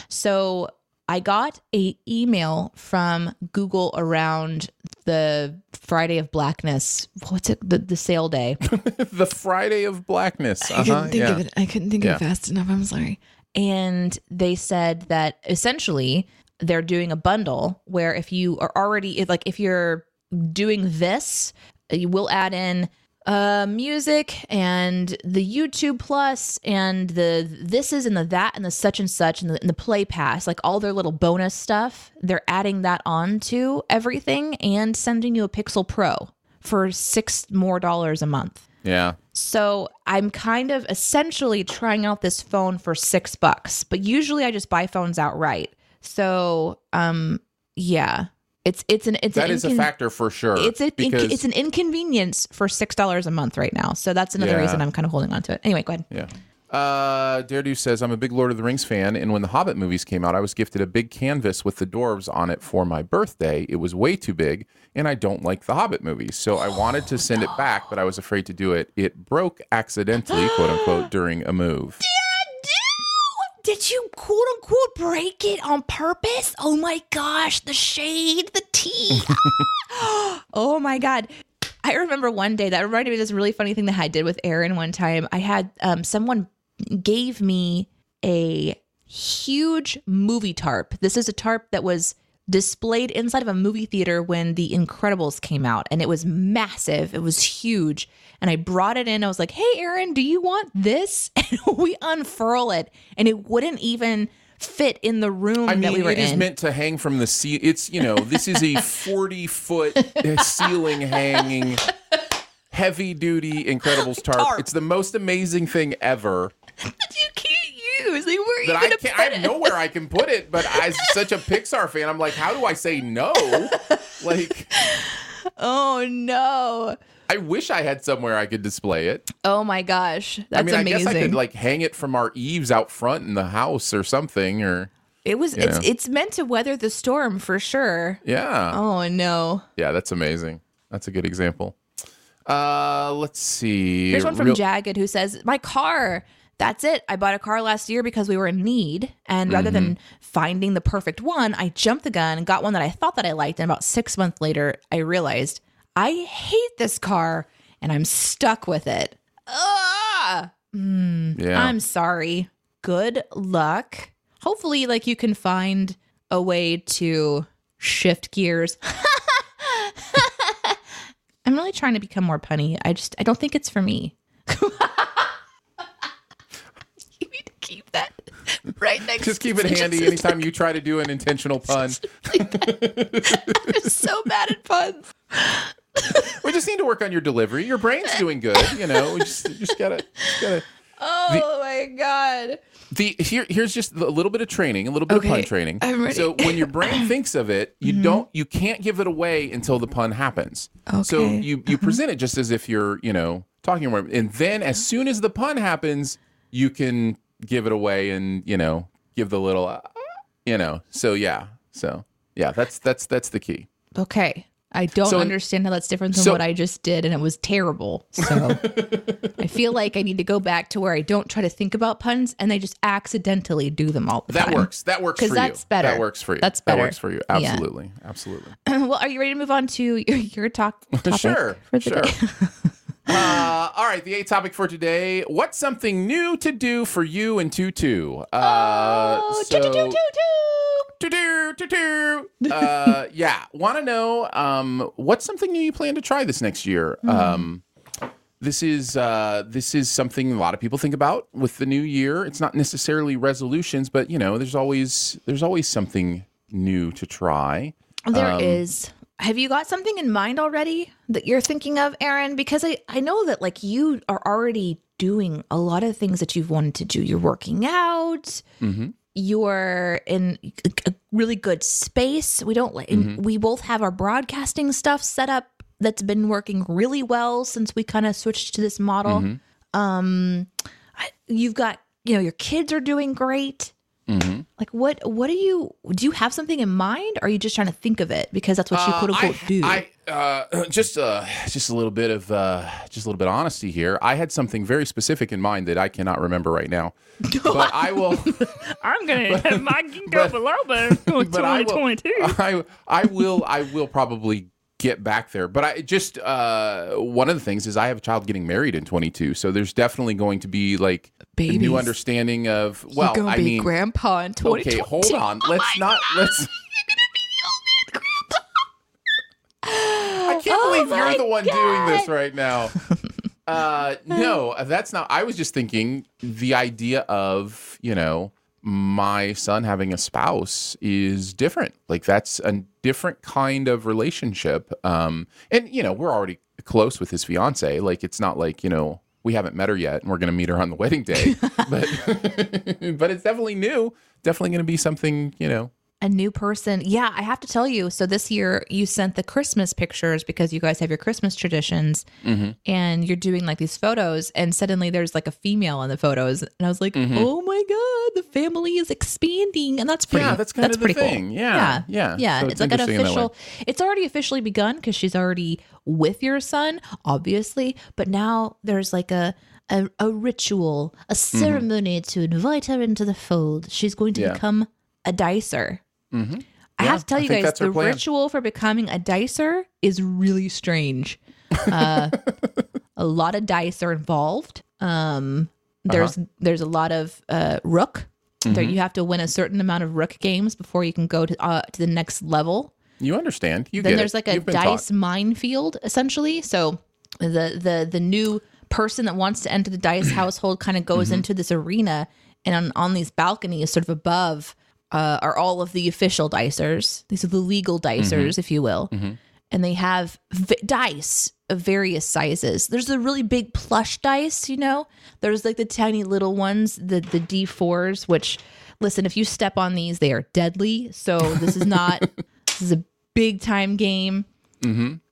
B: So I got a email from Google around the Friday of Blackness. What's it? The, the sale day. <laughs>
A: the friday of blackness
B: I couldn't
A: uh-huh,
B: think
A: yeah.
B: of it. I couldn't think
A: Yeah.
B: of it fast enough. I'm sorry. And they said that essentially they're doing a bundle where if you are already like if you're doing this, you will add in uh music and the YouTube plus and the this is and the that and the such and such and the, and the play pass like all their little bonus stuff they're adding that on to everything and sending you a Pixel Pro for six more dollars a month.
A: yeah
B: So I'm kind of essentially trying out this phone for six bucks, but usually I just buy phones outright. So um yeah. It's it's an it's
A: that
B: an
A: is a factor for sure
B: It's a
A: because
B: it's an inconvenience for six dollars a month right now. So that's another
A: Yeah.
B: reason I'm kind of holding on to it. Anyway, go ahead.
A: Yeah. Uh, Daredevil says, I'm a big Lord of the Rings fan, and when the Hobbit movies came out, I was gifted a big canvas with the dwarves on it for my birthday. It was way too big, and I don't like the Hobbit movies. So I wanted to send it back, but I was afraid to do it. It broke accidentally, quote unquote, during a move. <gasps>
B: Did you quote unquote break it on purpose? Oh my gosh, the shade, the tea. <laughs> oh my God. I remember one day that reminded me of this really funny thing that I did with Aaron one time. I had um, someone gave me a huge movie tarp. This is a tarp that was displayed inside of a movie theater when The Incredibles came out, and it was massive. It was huge. And I brought it in. I was like, hey, Aaron, do you want this? <laughs> And we unfurl it, and it wouldn't even fit in the room
A: I
B: that we were in.
A: it is
B: in.
A: meant to hang from the ceiling. It's, you know, this is a 40 foot <laughs> uh, ceiling hanging, heavy duty Incredibles tarp.
B: Tarp.
A: It's the most amazing thing ever.
B: that you can't use. Like, where are you
A: that I can't. I have nowhere I can put it. But as such a Pixar fan, I'm like, how do I say no? Like,
B: Oh no.
A: I wish I had somewhere I could display it.
B: Oh my gosh. That's amazing.
A: I mean,
B: amazing.
A: I guess I could like hang it from our eaves out front in the house or something. Or
B: it was. It's
A: know.
B: it's meant to weather the storm for sure.
A: yeah,
B: Oh no.
A: yeah, that's amazing. That's a good example. Uh, let's see.
B: Here's one from
A: Real-
B: Jagged who says, My car. That's it. I bought a car last year because we were in need. And rather than
A: Mm-hmm.
B: finding the perfect one, I jumped the gun and got one that I thought that I liked. And about six months later, I realized I hate this car and I'm stuck with it. Ah,
A: Yeah.
B: I'm sorry. Good luck. Hopefully, like you can find a way to shift gears. <laughs> I'm really trying to become more punny. I just I don't think it's for me. <laughs> you need to keep that <laughs> right next.
A: Just keep it handy anytime you <laughs> try to do an intentional pun. <laughs>
B: I'm so bad at puns.
A: We just need to work on your delivery. Your brain's doing good, you know. We just, just gotta, just gotta.
B: Oh my god.
A: The here, here's just a little bit of training, a little bit of pun training.
B: I'm ready.
A: So when your brain thinks of it, you don't, you can't give it away until the pun happens. So
B: Okay. Uh-huh.
A: you you present it just as if you're, you know, talking about, and then as soon as the pun happens, you can give it away and you know give the little, uh, you know. So yeah, so yeah, that's that's that's the key.
B: Okay. I don't
A: So-
B: understand how that's different than
A: so-
B: what I just did, and it was terrible. So <laughs> I feel like I need to go back to where I don't try to think about puns and I just accidentally do them all the
A: That
B: time.
A: works. That works
B: 'Cause
A: for
B: that's
A: you.
B: better.
A: That works for you.
B: That's
A: That works for you.
B: Yeah.
A: Absolutely. Absolutely. <clears throat>
B: well, are you ready to move on to your, <laughs> your talk <laughs> topic
A: Sure.
B: for the
A: Sure.
B: day?
A: Uh, all right. The eighth topic for today. What's something new to do for you and Tutu? Uh,
B: Oh,
A: so,
B: toot, toot.
A: Tutu, tutu. Uh, <laughs> yeah. Want to know um, what's something new you plan to try this next year?
B: Hmm.
A: Um, this is uh, this is something a lot of people think about with the new year. It's not necessarily resolutions, but you know, there's always there's always something new to try.
B: There
A: Um,
B: is. Have you got something in mind already that you're thinking of, Aaron? Because I, I know that like you are already doing a lot of things that you've wanted to do. You're working out.
A: Mm-hmm.
B: You're in a really good space. We don't like.
A: Mm-hmm.
B: We both have our broadcasting stuff set up that's been working really well since we kind of switched to this model.
A: Mm-hmm.
B: Um, you've got you know your kids are doing great.
A: Mm-hmm.
B: Like what? What do you do? You have something in mind? Or are you just trying to think of it because that's what you
A: Uh,
B: quote unquote
A: I,
B: do?
A: I uh, <clears throat> just uh, just a little bit of uh, just a little bit of honesty here. I had something very specific in mind that I cannot remember right now, <laughs> but I will. <laughs>
C: I'm gonna <laughs> have my
A: but-
C: up a
A: but I will,
C: 2022.
A: I, I will I will probably get back there. But I just uh, one of the things is I have a child getting married in 22, so there's definitely going to be like a new understanding of well,
B: You're gonna
A: I
B: be
A: mean,
B: grandpa in 2022.
A: okay, hold on, <laughs> let's not let's. <laughs> I can't
B: Oh
A: believe you're the one doing this right now. <laughs> Uh, no, that's not. I was just thinking the idea of you know my son having a spouse is different. Like that's a different kind of relationship. Um, and you know we're already close with his fiance. Like it's not like you know we haven't met her yet and we're going to meet her on the wedding day. <laughs> but <laughs> but it's definitely new. Definitely going to be something you know.
B: A new person. Yeah, I have to tell you. So this year you sent the Christmas pictures because you guys have your Christmas traditions
A: Mm-hmm.
B: and you're doing like these photos and suddenly there's like a female in the photos and I was like,
A: Mm-hmm.
B: "Oh my god, the family is expanding." And that's pretty
A: Yeah, that's kind of the
B: pretty
A: thing.
B: cool.
A: Yeah, yeah.
B: Yeah,
A: So
B: it's,
A: it's
B: like an
A: interesting in that way.
B: official It's already officially begun cuz she's already with your son, obviously, but now there's like a a, a ritual, a ceremony to invite her into the fold. She's going to
A: Mm-hmm. Yeah.
B: become a dicer.
A: Mhm.
B: I
A: Yeah,
B: have to tell
A: I
B: you guys, the
A: plan.
B: ritual for becoming a dicer is really strange. Uh, <laughs> a lot of dice are involved. Um, there's
A: Uh-huh.
B: there's a lot of uh, rook. There
A: Mm-hmm.
B: you have to win a certain amount of rook games before you can go to uh, to the next level.
A: You understand? You
B: then there's like a dice
A: taught.
B: minefield essentially. So the the the new person that wants to enter the dice <clears throat> household kind of goes
A: Mm-hmm.
B: into this arena, and on, on these balconies, sort of above, uh, are all of the official dicers. These are the legal dicers,
A: Mm-hmm.
B: if you will. and they have v- dice of various sizes. There's the really big plush dice, you know. There's like the tiny little ones, the the D4s, which listen, if you step on these, they are deadly. So this is not <laughs> this is a big time game.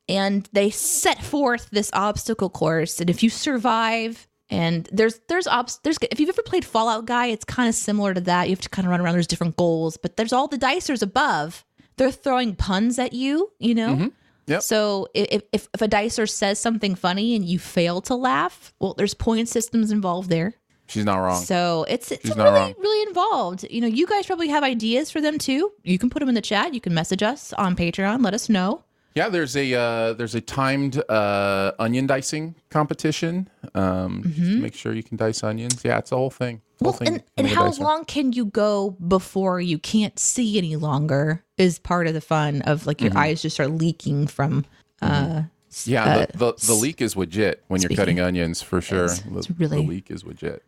B: And they set forth this obstacle course, and if you survive, and there's there's obs there's if you've ever played Fall Guys, it's kind of similar to that. You have to kind of run around. There's different goals, but there's all the dicers above. They're throwing puns at you, you know. Mm-hmm.
A: Yep.
B: So if, if if a dicer says something funny and you fail to laugh, well, there's point systems involved there.
A: She's not wrong.
B: So it's it's really
A: wrong.
B: really involved. You know, you guys probably have ideas for them too. You can put them in the chat. You can message us on Patreon. Let us know.
A: Yeah, there's a uh, there's a timed uh, onion dicing competition. Um, to make sure you can dice onions. Yeah, it's a whole thing. Whole
B: Well,
A: thing.
B: and, and how
A: dicer.
B: long can you go before you can't see any longer? Is part of the fun of like your
A: Mm-hmm.
B: eyes just start leaking from. uh
A: Yeah,
B: uh,
A: the, the, the leak is legit when you're cutting onions for sure.
B: It's-
A: The,
B: it's really-
A: the leak is legit.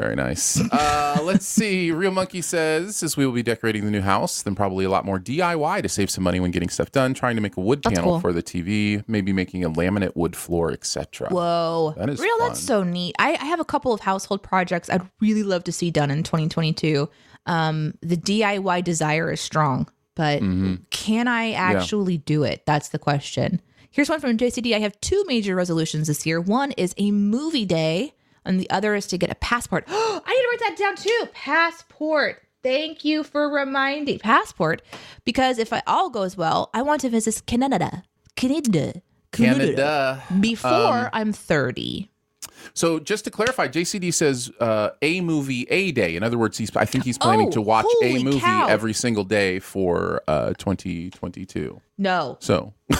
A: Very nice. <laughs> Uh, let's see. Real Monkey says, as we will be decorating the new house, then probably a lot more DIY to save some money when getting stuff done. Trying to make a wood
B: That's
A: panel
B: cool.
A: for the TV, maybe making a laminate wood floor, etc.
B: Whoa.
A: That is
B: Real,
A: fun.
B: that's so neat. I, I have a couple of household projects I'd really love to see done in 2022. Um, the DIY desire is strong, but
A: Mm-hmm.
B: can I actually do it? That's the question. Here's one from JCD. I have two major resolutions this year. One is a movie day, and the other is to get a passport. <gasps> I need to write that down too. Passport. Thank you for reminding. Passport. Because if it all goes well, I want to visit Canada. Canada.
A: Canada.
B: Before I'm 30.
A: So just to clarify, JCD says uh, a movie a day. In other words, he's I think he's planning
B: Oh,
A: to watch a movie
B: cow.
A: every single day for uh, 2022.
B: No.
A: So <laughs>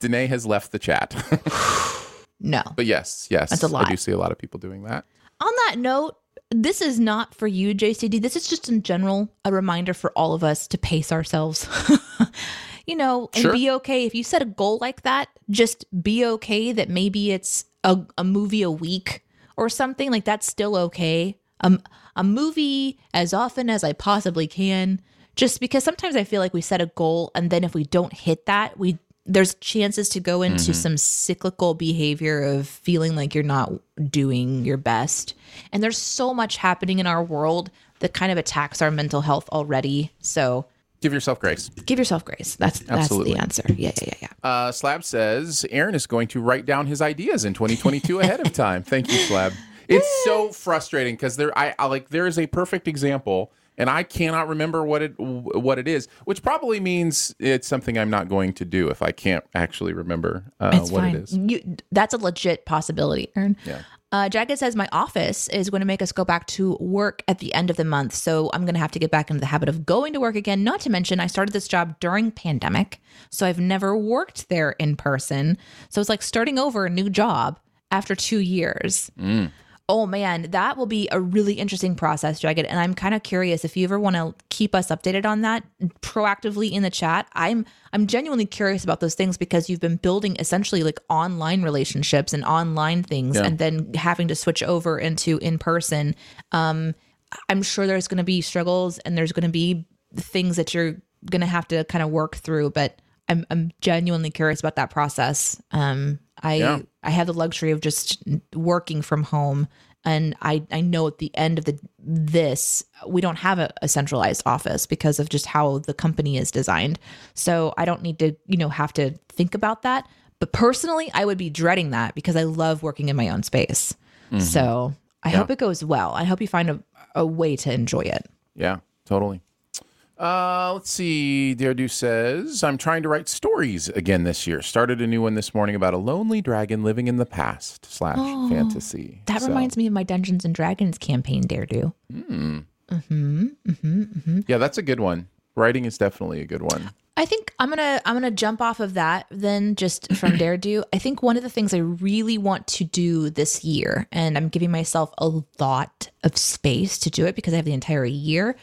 A: Danae has left the chat. <laughs>
B: No.
A: but yes, yes.
B: That's a lot.
A: I do see a lot of people doing that.
B: On that note, this is not for you, JCD. This is just in general a reminder for all of us to pace ourselves. <laughs> you know, and
A: Sure.
B: be okay. If you set a goal like that, just be okay that maybe it's a, a movie a week or something. Like that's still okay. Um, a movie as often as I possibly can. Just because sometimes I feel like we set a goal and then if we don't hit that, we there's chances to go into some cyclical behavior of feeling like you're not doing your best. And there's so much happening in our world that kind of attacks our mental health already. So
A: Give yourself grace.
B: give yourself grace. That's that's
A: Absolutely.
B: the answer. Yeah, yeah, yeah, yeah.
A: Uh, Slab says Aaron is going to write down his ideas in 2022 ahead of time. Thank you, Slab. It's so frustrating because there, I, I like there is a perfect example, and I cannot remember what it what it is, which probably means it's something I'm not going to do if I can't actually remember uh, what
B: fine.
A: it is.
B: You, that's a legit possibility, Aaron.
A: Yeah.
B: Uh, Jagged says my office is going to make us go back to work at the end of the month, so I'm going to have to get back into the habit of going to work again. Not to mention, I started this job during pandemic, so I've never worked there in person. So it's like starting over a new job after two years. Oh man, that will be a really interesting process, Jagged. And I'm kind of curious if you ever want to keep us updated on that proactively in the chat. I'm I'm genuinely curious about those things because you've been building essentially like online relationships and online things,
A: Yeah.
B: and then having to switch over into in person. Um, I'm sure there's going to be struggles and there's going to be things that you're going to have to kind of work through, but I'm I'm genuinely curious about that process. Um, I
A: Yeah.
B: I have the luxury of just working from home, and I I know at the end of the this we don't have a, a centralized office because of just how the company is designed. So I don't need to you know have to think about that. But personally, I would be dreading that because I love working in my own space. Mm-hmm. So I hope it goes well. I hope you find a, a way to enjoy it.
A: Yeah, totally. Uh, let's see. Deardew says, I'm trying to write stories again this year. Started a new one this morning about a lonely dragon living in the past slash fantasy.
B: That
A: So,
B: reminds me of my Dungeons and Dragons campaign, Daredu. Hmm. Hmm. Dare Do.
A: Yeah, that's a good one. Writing is definitely a good one.
B: I think I'm gonna I'm gonna jump off of that then just from <clears throat> Dare Do. I think one of the things I really want to do this year, and I'm giving myself a lot of space to do it because I have the entire year.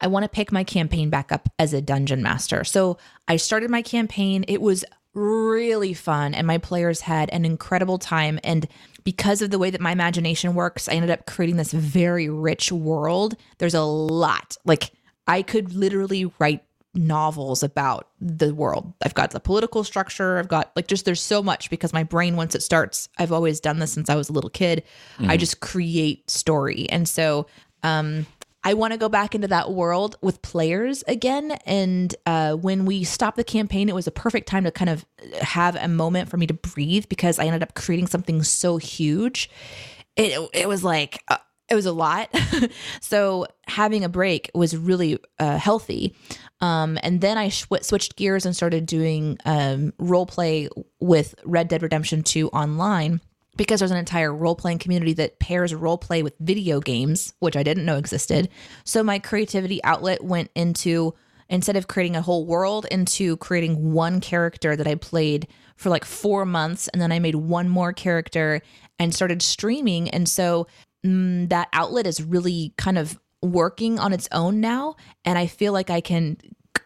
B: I want to pick my campaign back up as a dungeon master. So I started my campaign. It was really fun, and my players had an incredible time. And because of the way that my imagination works, I ended up creating this very rich world. There's a lot. Like I could literally write novels about the world. I've got the political structure. I've got like just there's so much because my brain once it starts, I've always done this since I was a little kid. I just create story. And so um I want to go back into that world with players again. And uh, when we stopped the campaign, it was a perfect time to kind of have a moment for me to breathe because I ended up creating something so huge. It, it was like, uh, it was a lot. <laughs> so having a break was really uh, healthy. Um, and then I sw- switched gears and started doing um, role play with Red Dead Redemption 2 online because there's an entire role playing community that pairs role play with video games, which I didn't know existed. So my creativity outlet went into instead of creating a whole world into creating one character that I played for like 4 months and then I made one more character and started streaming and so mm, that outlet is really kind of working on its own now and I feel like I can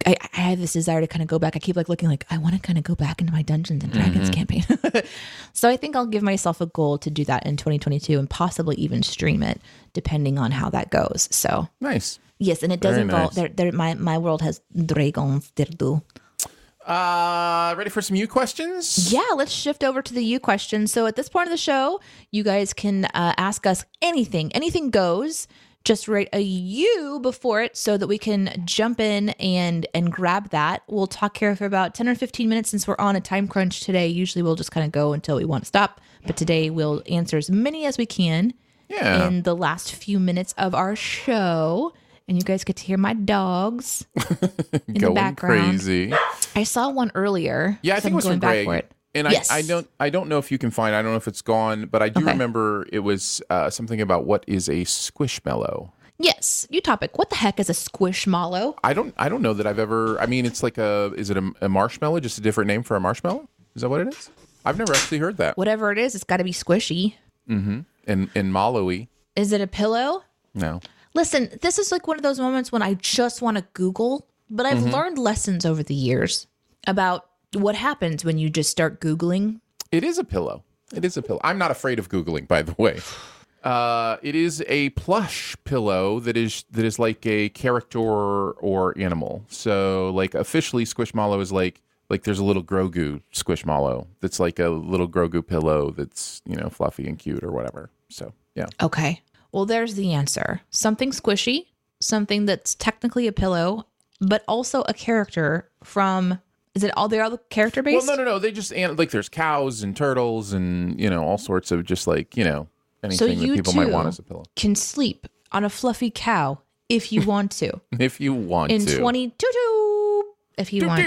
B: I, I have this desire to kind of go back. I keep like looking like I want to kind of go back into my Dungeons and Dragons campaign. <laughs> so I think I'll give myself a goal to do that in 2022 and possibly even stream it depending on how that goes. So
A: Nice.
B: yes, and it does
A: Very
B: involve
A: nice.
B: there. There, my my world has dragons. There do.
A: Uh, ready for some you questions?
B: Yeah, let's shift over to the you question. So at this point of the show, you guys can uh, ask us anything. Anything goes. Just write a U before it so that we can jump in and and grab that. We'll talk here for about 10 or 15 minutes since we're on a time crunch today. Usually we'll just kind of go until we want to stop, but today we'll answer as many as we can
A: Yeah.
B: in the last few minutes of our show. And you guys get to hear my dogs <laughs> in the
A: Going
B: background.
A: crazy.
B: I saw one earlier.
A: Yeah, I
B: so
A: think
B: I'm
A: it was
B: going
A: from
B: back
A: Greg.
B: for it.
A: And I,
B: Yes.
A: I don't I don't know if you can find I don't know if it's gone, but I do
B: Okay.
A: remember it was uh, something about what is a squishmallow.
B: Yes, you topic. What the heck is a squishmallow?
A: I don't I don't know that I've ever I mean it's like a is it a, a marshmallow just a different name for a marshmallow? Is that what it is? I've never actually heard that.
B: Whatever it is, it's got to be squishy. Mm-hmm.
A: And and mallowy.
B: Is it a pillow?
A: No.
B: Listen, this is like one of those moments when I just want to Google, but I've
A: Mm-hmm.
B: learned lessons over the years about what happens when you just start Googling.
A: It is a pillow. It is a pillow. I'm not afraid of googling, by the way. Uh, it is a plush pillow that is that is like a character or animal. So, like officially, Squishmallow is like like there's a little Grogu Squishmallow that's like a little Grogu pillow that's you know fluffy and cute or whatever. So yeah,
B: Okay. Well, there's the answer. Something squishy, something that's technically a pillow, but also a character from. Is it all? They're all character
A: well,
B: based.
A: no, no, no. They just and like there's cows and turtles and you know all sorts of just like you know anything that
B: you
A: people might want as a pillow
B: Can sleep on a fluffy cow if you <laughs> want to
A: if you want to.
B: in
A: to.
B: 2022. If you want.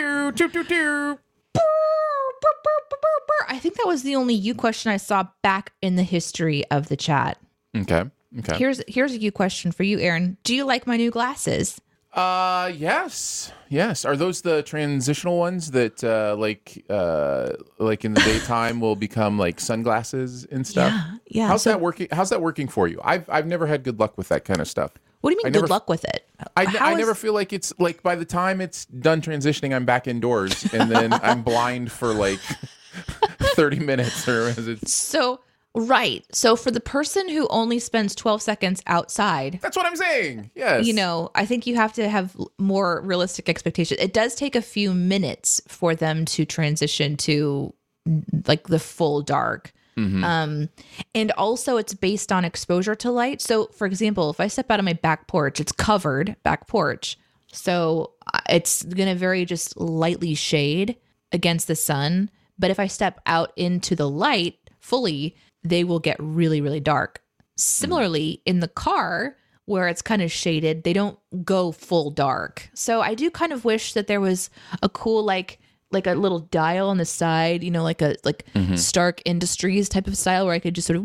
B: I think that was the only you question I saw back in the history of the chat.
A: Okay. Okay.
B: Here's here's a you question for you, Aaron. Do you like my new glasses?
A: Uh yes. Yes. Are those the transitional ones that uh like uh like in the daytime will become like sunglasses and stuff?
B: Yeah, yeah.
A: How's
B: So-
A: that working? How's that working for you? I've I've never had good luck with that kind of stuff.
B: What do you mean
A: I
B: good
A: never-
B: luck with it?
A: I,
B: How
A: I
B: is-
A: never feel like it's like by the time it's done transitioning, I'm back indoors and then I'm blind for like <laughs> 30 minutes or as it's
B: So right. So for the person who only spends 12 seconds outside,
A: that's what I'm saying. Yes.
B: you know, I think you have to have more realistic expectations. It does take a few minutes for them to transition to like the full dark. Um, and also it's based on exposure to light. So, for example, if I step out on my back porch, it's covered back porch. So uh, it's going to very just lightly shade against the sun. But if I step out into the light fully, they will get really, really dark. Similarly, in the car, where it's kind of shaded, they don't go full dark. So I do kind of wish that there was a cool like like a little dial on the side, you know, like a like Stark Industries type of style where I could just sort of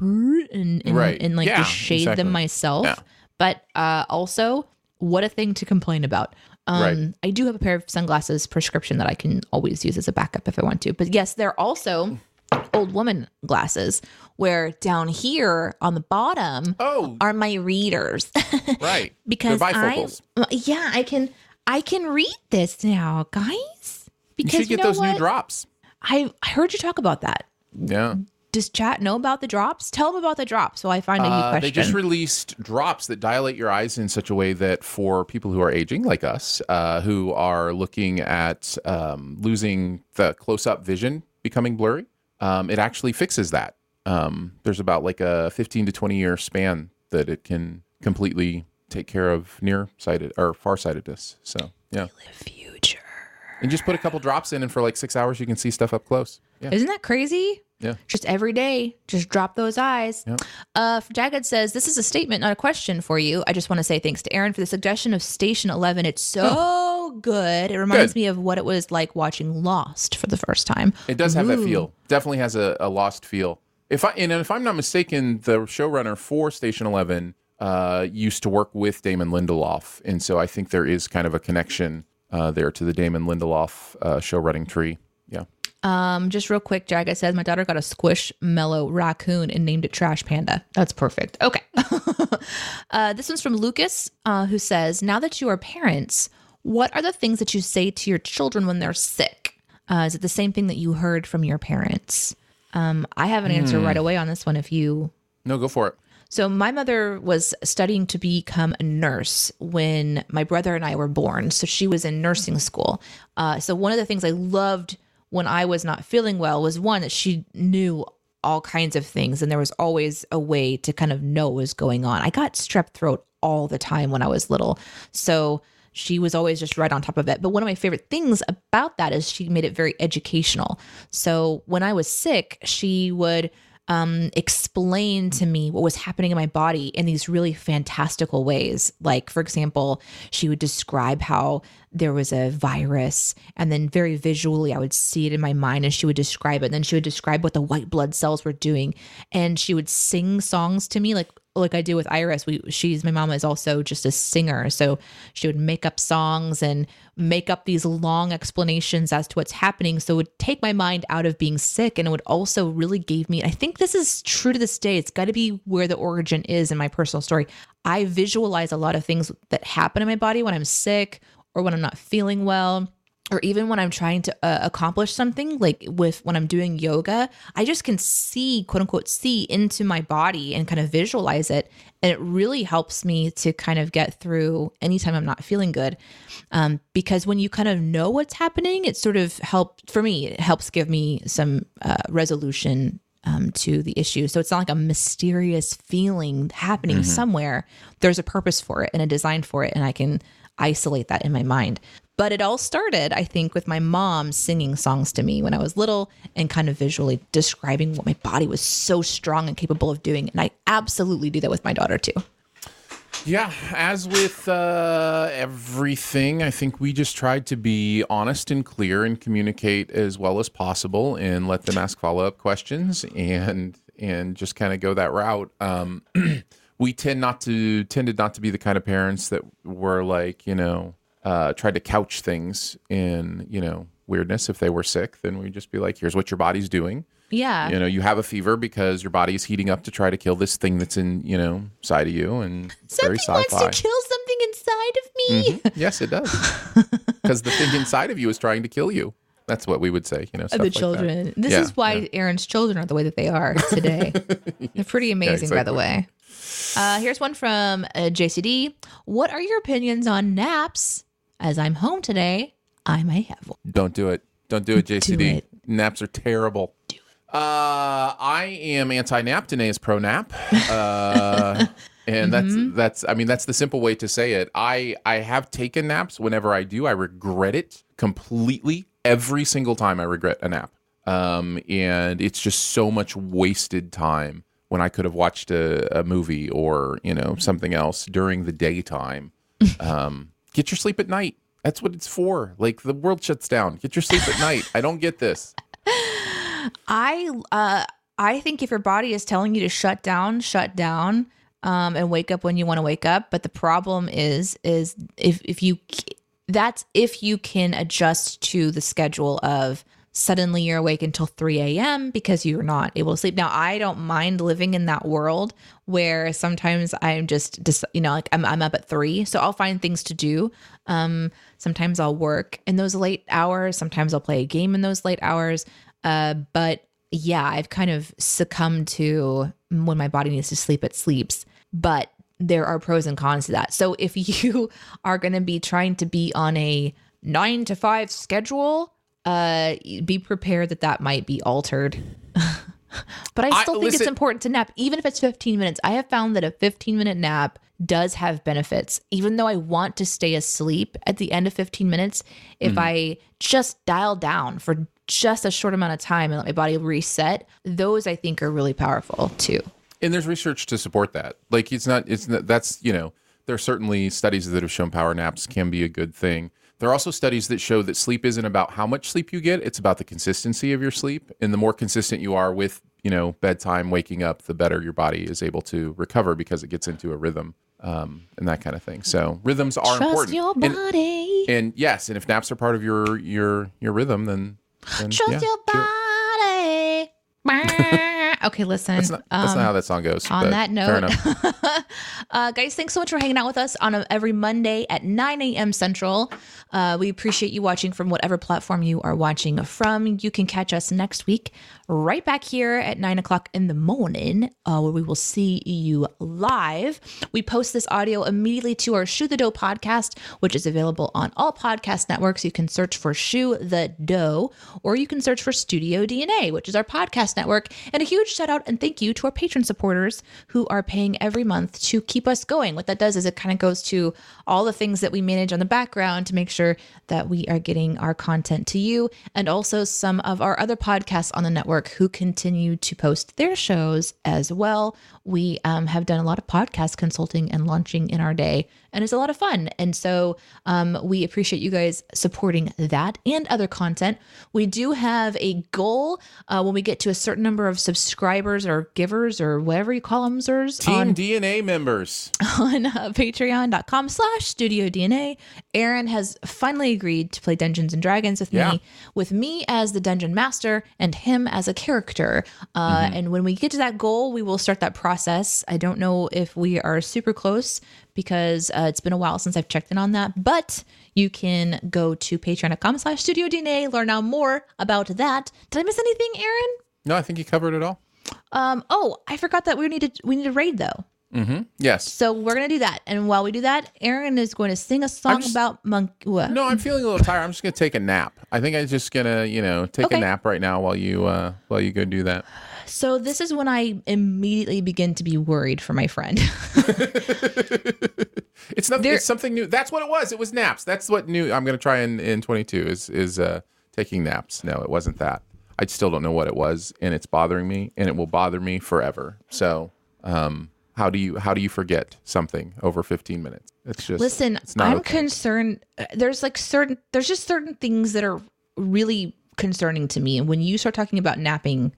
B: and and,
A: Right.
B: and like
A: Yeah,
B: just shade
A: exactly.
B: them myself.
A: Yeah.
B: But uh also what a thing to complain about. Um,
A: Right.
B: I do have a pair of sunglasses prescription that I can always use as a backup if I want to. But yes, they're also old woman glasses where down here on the bottom
A: Oh,
B: are my readers <laughs>
A: right.
B: because I yeah I can I can read this now guys Because You
A: should get
B: know
A: those
B: what?
A: new drops.
B: I I heard you talk about that
A: Yeah.
B: does chat know about the drops? Tell them about the drops. So I find a new
A: Uh,
B: question.
A: they just released drops that dilate your eyes in such a way that for people who are aging, like us, uh, who are looking at um, losing the close-up vision, becoming blurry, um, it actually fixes that. Um, there's about like a 15 to 20 year span that it can completely take care of nearsighted or farsightedness. So yeah,
B: future.
A: and just put a couple drops in, and for like six hours, you can see stuff up close. Yeah,
B: Isn't that crazy?
A: yeah.
B: Just every day, just drop those eyes.
A: Yeah.
B: Uh, Jagged says, This is a statement, not a question for you. I just want to say thanks to Aaron for the suggestion of Station 11. It's so <laughs> good. It reminds
A: Good.
B: me of what it was like watching Lost for the first time.
A: It does have that feel. Definitely has a, a lost feel. If I and if I'm not mistaken, the showrunner for Station Eleven uh, used to work with Damon Lindelof, and so I think there is kind of a connection uh, there to the Damon Lindelof uh, show running tree. Yeah.
B: Um, just real quick, Jagged says, My daughter got a squishmallow raccoon and named it Trash Panda. That's perfect. Okay. <laughs> uh, this one's from Lucas, uh, who says, Now that you are parents, what are the things that you say to your children when they're sick? Uh, is it the same thing that you heard from your parents? Um, I have an answer right away on this one if you
A: No, go for it.
B: so my mother was studying to become a nurse when my brother and I were born. So she was in nursing school. Uh, so one of the things I loved when I was not feeling well was one that she knew all kinds of things, and there was always a way to kind of know what was going on. I got strep throat all the time when I was little, so she was always just right on top of it. But one of my favorite things about that is she made it very educational. So when I was sick, she would um, explain to me what was happening in my body in these really fantastical ways. Like, for example, she would describe how there was a virus, and then very visually, I would see it in my mind, and she would describe it. And then she would describe what the white blood cells were doing, and she would sing songs to me, like like I do with Iris. We she's my mama is also just a singer, so she would make up songs and make up these long explanations as to what's happening. So it would take my mind out of being sick, and it would also really gave me. I think this is true to this day. It's got to be where the origin is in my personal story. I visualize a lot of things that happen in my body when I'm sick or when I'm not feeling well or even when I'm trying to uh, accomplish something, like with when I'm doing yoga, I just can see, quote unquote, see into my body and kind of visualize it. And it really helps me to kind of get through anytime I'm not feeling good. Um, because when you kind of know what's happening, it sort of helps, for me, it helps give me some uh, resolution um, to the issue. So it's not like a mysterious feeling happening somewhere. There's a purpose for it and a design for it. And I can isolate that in my mind. But it all started, I think, with my mom singing songs to me when I was little and kind of visually describing what my body was so strong and capable of doing. And I absolutely do that with my daughter too.
A: Yeah, as with uh, everything, I think we just tried to be honest and clear and communicate as well as possible, and let them ask follow up questions and and just kind of go that route. Um, <clears throat> we tend not to tended not to be the kind of parents that were like you know uh, tried to couch things in you know weirdness. If they were sick, then we'd just be like, "Here's what your body's doing."
B: Yeah.
A: You know, you have a fever because your body is heating up to try to kill this thing that's in, you know, side of you, and
B: Something
A: sci-fi.
B: wants to kill something inside of me.
A: Mhm. <laughs> Yes, it does. <laughs> Because the thing inside of you is trying to kill you. That's what we would say, you know. Stuff
B: the
A: like that.
B: children. This
A: Yeah,
B: is why Aaron's children are the way that they are today. <laughs> They're pretty amazing, by the way. Uh, here's one from uh, JCD. What are your opinions on naps? As I'm home today, I may have one.
A: Don't do it. Don't do it, JCD.
B: it.
A: Naps are terrible. Uh, I am anti-nap. Danae is pro-nap. <laughs> Uh, and that's
B: Mm-hmm.
A: that's. I mean, that's the simple way to say it. I I have taken naps. Whenever I do, I regret it completely. Every single time, I regret a nap. Um, and it's just so much wasted time when I could have watched a, a movie or you know something else during the daytime. <laughs> Um, get your sleep at night. That's what it's for. Like the world shuts down. Get your sleep at night. I don't get this.
B: I uh I think if your body is telling you to shut down, shut down um and wake up when you want to wake up, but the problem is is if if you that's if you can adjust to the schedule of suddenly you're awake until 3 a.m. because you're not able to sleep. Now, I don't mind living in that world where sometimes I'm just, you know, like I'm, I'm up at three. So I'll find things to do. Um, sometimes I'll work in those late hours. Sometimes I'll play a game in those late hours. Uh, but yeah, I've kind of succumbed to when my body needs to sleep, it sleeps. But there are pros and cons to that. So if <laughs> you are going to be trying to be on a nine to five schedule, uh, be prepared that that might be altered. <laughs> but I
A: I-
B: still think it's important to nap, even if it's 15 minutes. I have found that a 15 minute nap does have benefits. Even though I want to stay asleep at the end of 15 minutes, if
A: Mm-hmm.
B: I just dial down for just a short amount of time and let my body reset, those I think are really powerful too.
A: And there's research to support that. Like it's not it's not, that's, you know, there are certainly studies that have shown power naps can be a good thing. There are also studies that show that sleep isn't about how much sleep you get, it's about the consistency of your sleep. And the more consistent you are with, you know, bedtime, waking up, the better your body is able to recover because it gets into a rhythm um, and that kind of thing. So rhythms are
B: Trust
A: important.
B: your
A: And-
B: body.
A: And, yes, and if naps are part of your your your rhythm, then, then
B: Trust
A: yeah,
B: your
A: do
B: okay, listen.
A: That's not, that's
B: um,
A: not how that song goes.
B: on that note, <laughs> uh, guys, thanks so much for hanging out with us on a, every Monday at 9 a.m. Central. Uh, we appreciate you watching from whatever platform you are watching from. You can catch us next week right back here at 9 o'clock in the morning, uh, where we will see you live. We post this audio immediately to our Shoe the Dough podcast, which is available on all podcast networks. You can search for Shoe the Dough, or you can search for Studio DNA, which is our podcast network. And a huge shout out and thank you to our patron supporters who are paying every month to keep us going. What that does is it kind of goes to all the things that we manage on the background to make sure that we are getting our content to you, and also some of our other podcasts on the network who continue to post their shows as well. We um, have done a lot of podcast consulting and launching in our day, and it's a lot of fun. And so um, we appreciate you guys supporting that and other content. We do have a goal uh, when we get to a certain number of subscribers or givers or whatever you call them, sirs,
A: Team
B: on
A: DNA members. <laughs>
B: on uh, patreon.com slash studio dna aaron has finally agreed to play dungeons and dragons with
A: Yeah.
B: me with me as the dungeon master and him as a character uh,
A: Mm-hmm.
B: and when we get to that goal we will start that process i don't know if we are super close because uh, it's been a while since i've checked in on that but you can go to patreon.com slash studio dna learn out more about that did i miss anything aaron
A: No, I think you covered it all.
B: um oh i forgot that we need to we need to raid though
A: Yes.
B: so we're gonna do that, and while we do that, Aaron is going to sing a song
A: just-
B: about monk. What?
A: No, I'm feeling a little tired. I'm just gonna take a nap. I think I'm just gonna, you know, take
B: Okay.
A: a nap right now while you uh while you go do that.
B: So this is when I immediately begin to be worried for my friend. <laughs>
A: It's nothing.
B: There-
A: it's something new. That's what it was. It was naps. That's what new. I'm gonna try in in 22 is is uh taking naps. No, it wasn't that. I still don't know what it was, and it's bothering me, and it will bother me forever. So, um, how do you how do you forget something over 15 minutes? It's just
B: Listen,
A: It's
B: I'm
A: okay.
B: concerned. uh, There's like certain. There's just certain things that are really concerning to me, and when you start talking about napping,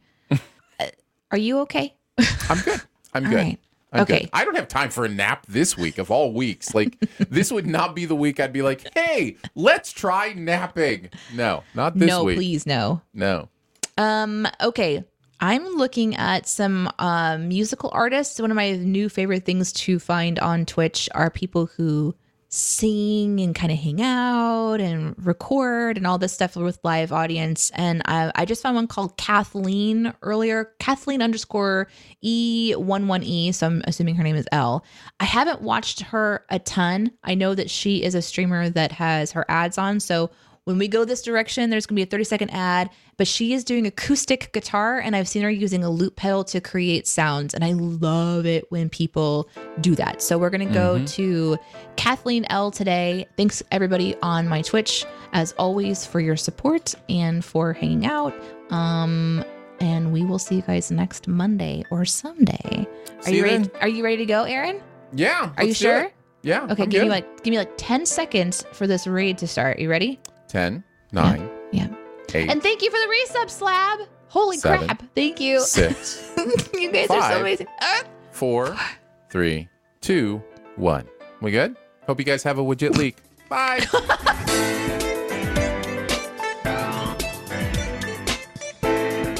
B: are you okay?
A: I'm good. I'm <laughs> good.
B: right.
A: I'm
B: Okay.
A: good. I don't have time for a nap this week of all weeks. Like <laughs> this would not be the week I'd be like, "Hey, let's try napping." No, not this
B: no,
A: week.
B: No, please, no.
A: No.
B: Um, okay. I'm looking at some uh, musical artists. One of my new favorite things to find on Twitch are people who sing and kind of hang out and record and all this stuff with live audience. And I, I just found one called Kathleen earlier, Kathleen underscore E11E. So I'm assuming her name is L. I haven't watched her a ton. I know that she is a streamer that has her ads on. So when we go this direction, there's going to be a 30 second ad, but she is doing acoustic guitar, and I've seen her using a loop pedal to create sounds. And I love it when people do that. So we're going to go to Kathleen L today. Thanks, everybody on my Twitch, as always, for your support and for hanging out. Um, and we will see you guys next Monday or someday. Are
A: See
B: you ready?
A: then.
B: Are you ready to go, Aaron?
A: Yeah.
B: Are you sure?
A: it. Yeah.
B: Okay,
A: I'm
B: give me like give me like 10 seconds for this raid to start. Are you ready?
A: 10, 9,
B: Yeah.
A: 8,
B: And thank you for the resub slab. Holy
A: Seven.
B: crap. Thank you.
A: 6, <laughs>
B: you guys are so amazing. Ah.
A: 4, 3, 2, 1. We good? Hope you guys have a widget leak. <laughs> Bye.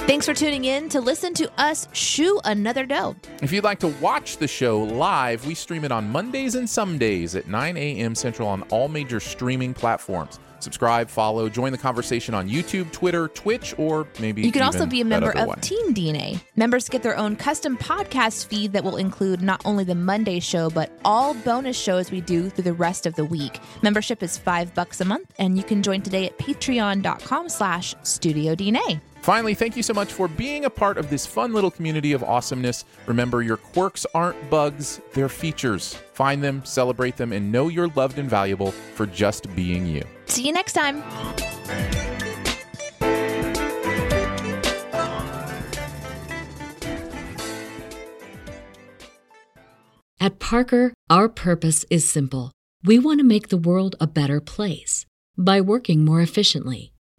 B: Thanks for tuning in to listen to us shoe another dough.
A: If you'd like to watch the show live, we stream it on Mondays and some days at 9 a.m. Central on all major streaming platforms. Subscribe, follow, join the conversation on YouTube, Twitter, Twitch, or maybe
B: You can also be a member of. Team DNA. Members get their own custom podcast feed that will include not only the Monday show, but all bonus shows we do through the rest of the week. Membership is five bucks a month, and you can join today at patreon.com slash studio DNA.
A: Finally, thank you so much for being a part of this fun little community of awesomeness. Remember, your quirks aren't bugs, they're features. Find them, celebrate them, and know you're loved and valuable for just being you.
B: See you next time.
D: At Parker, our purpose is simple. We want to make the world a better place by working more efficiently,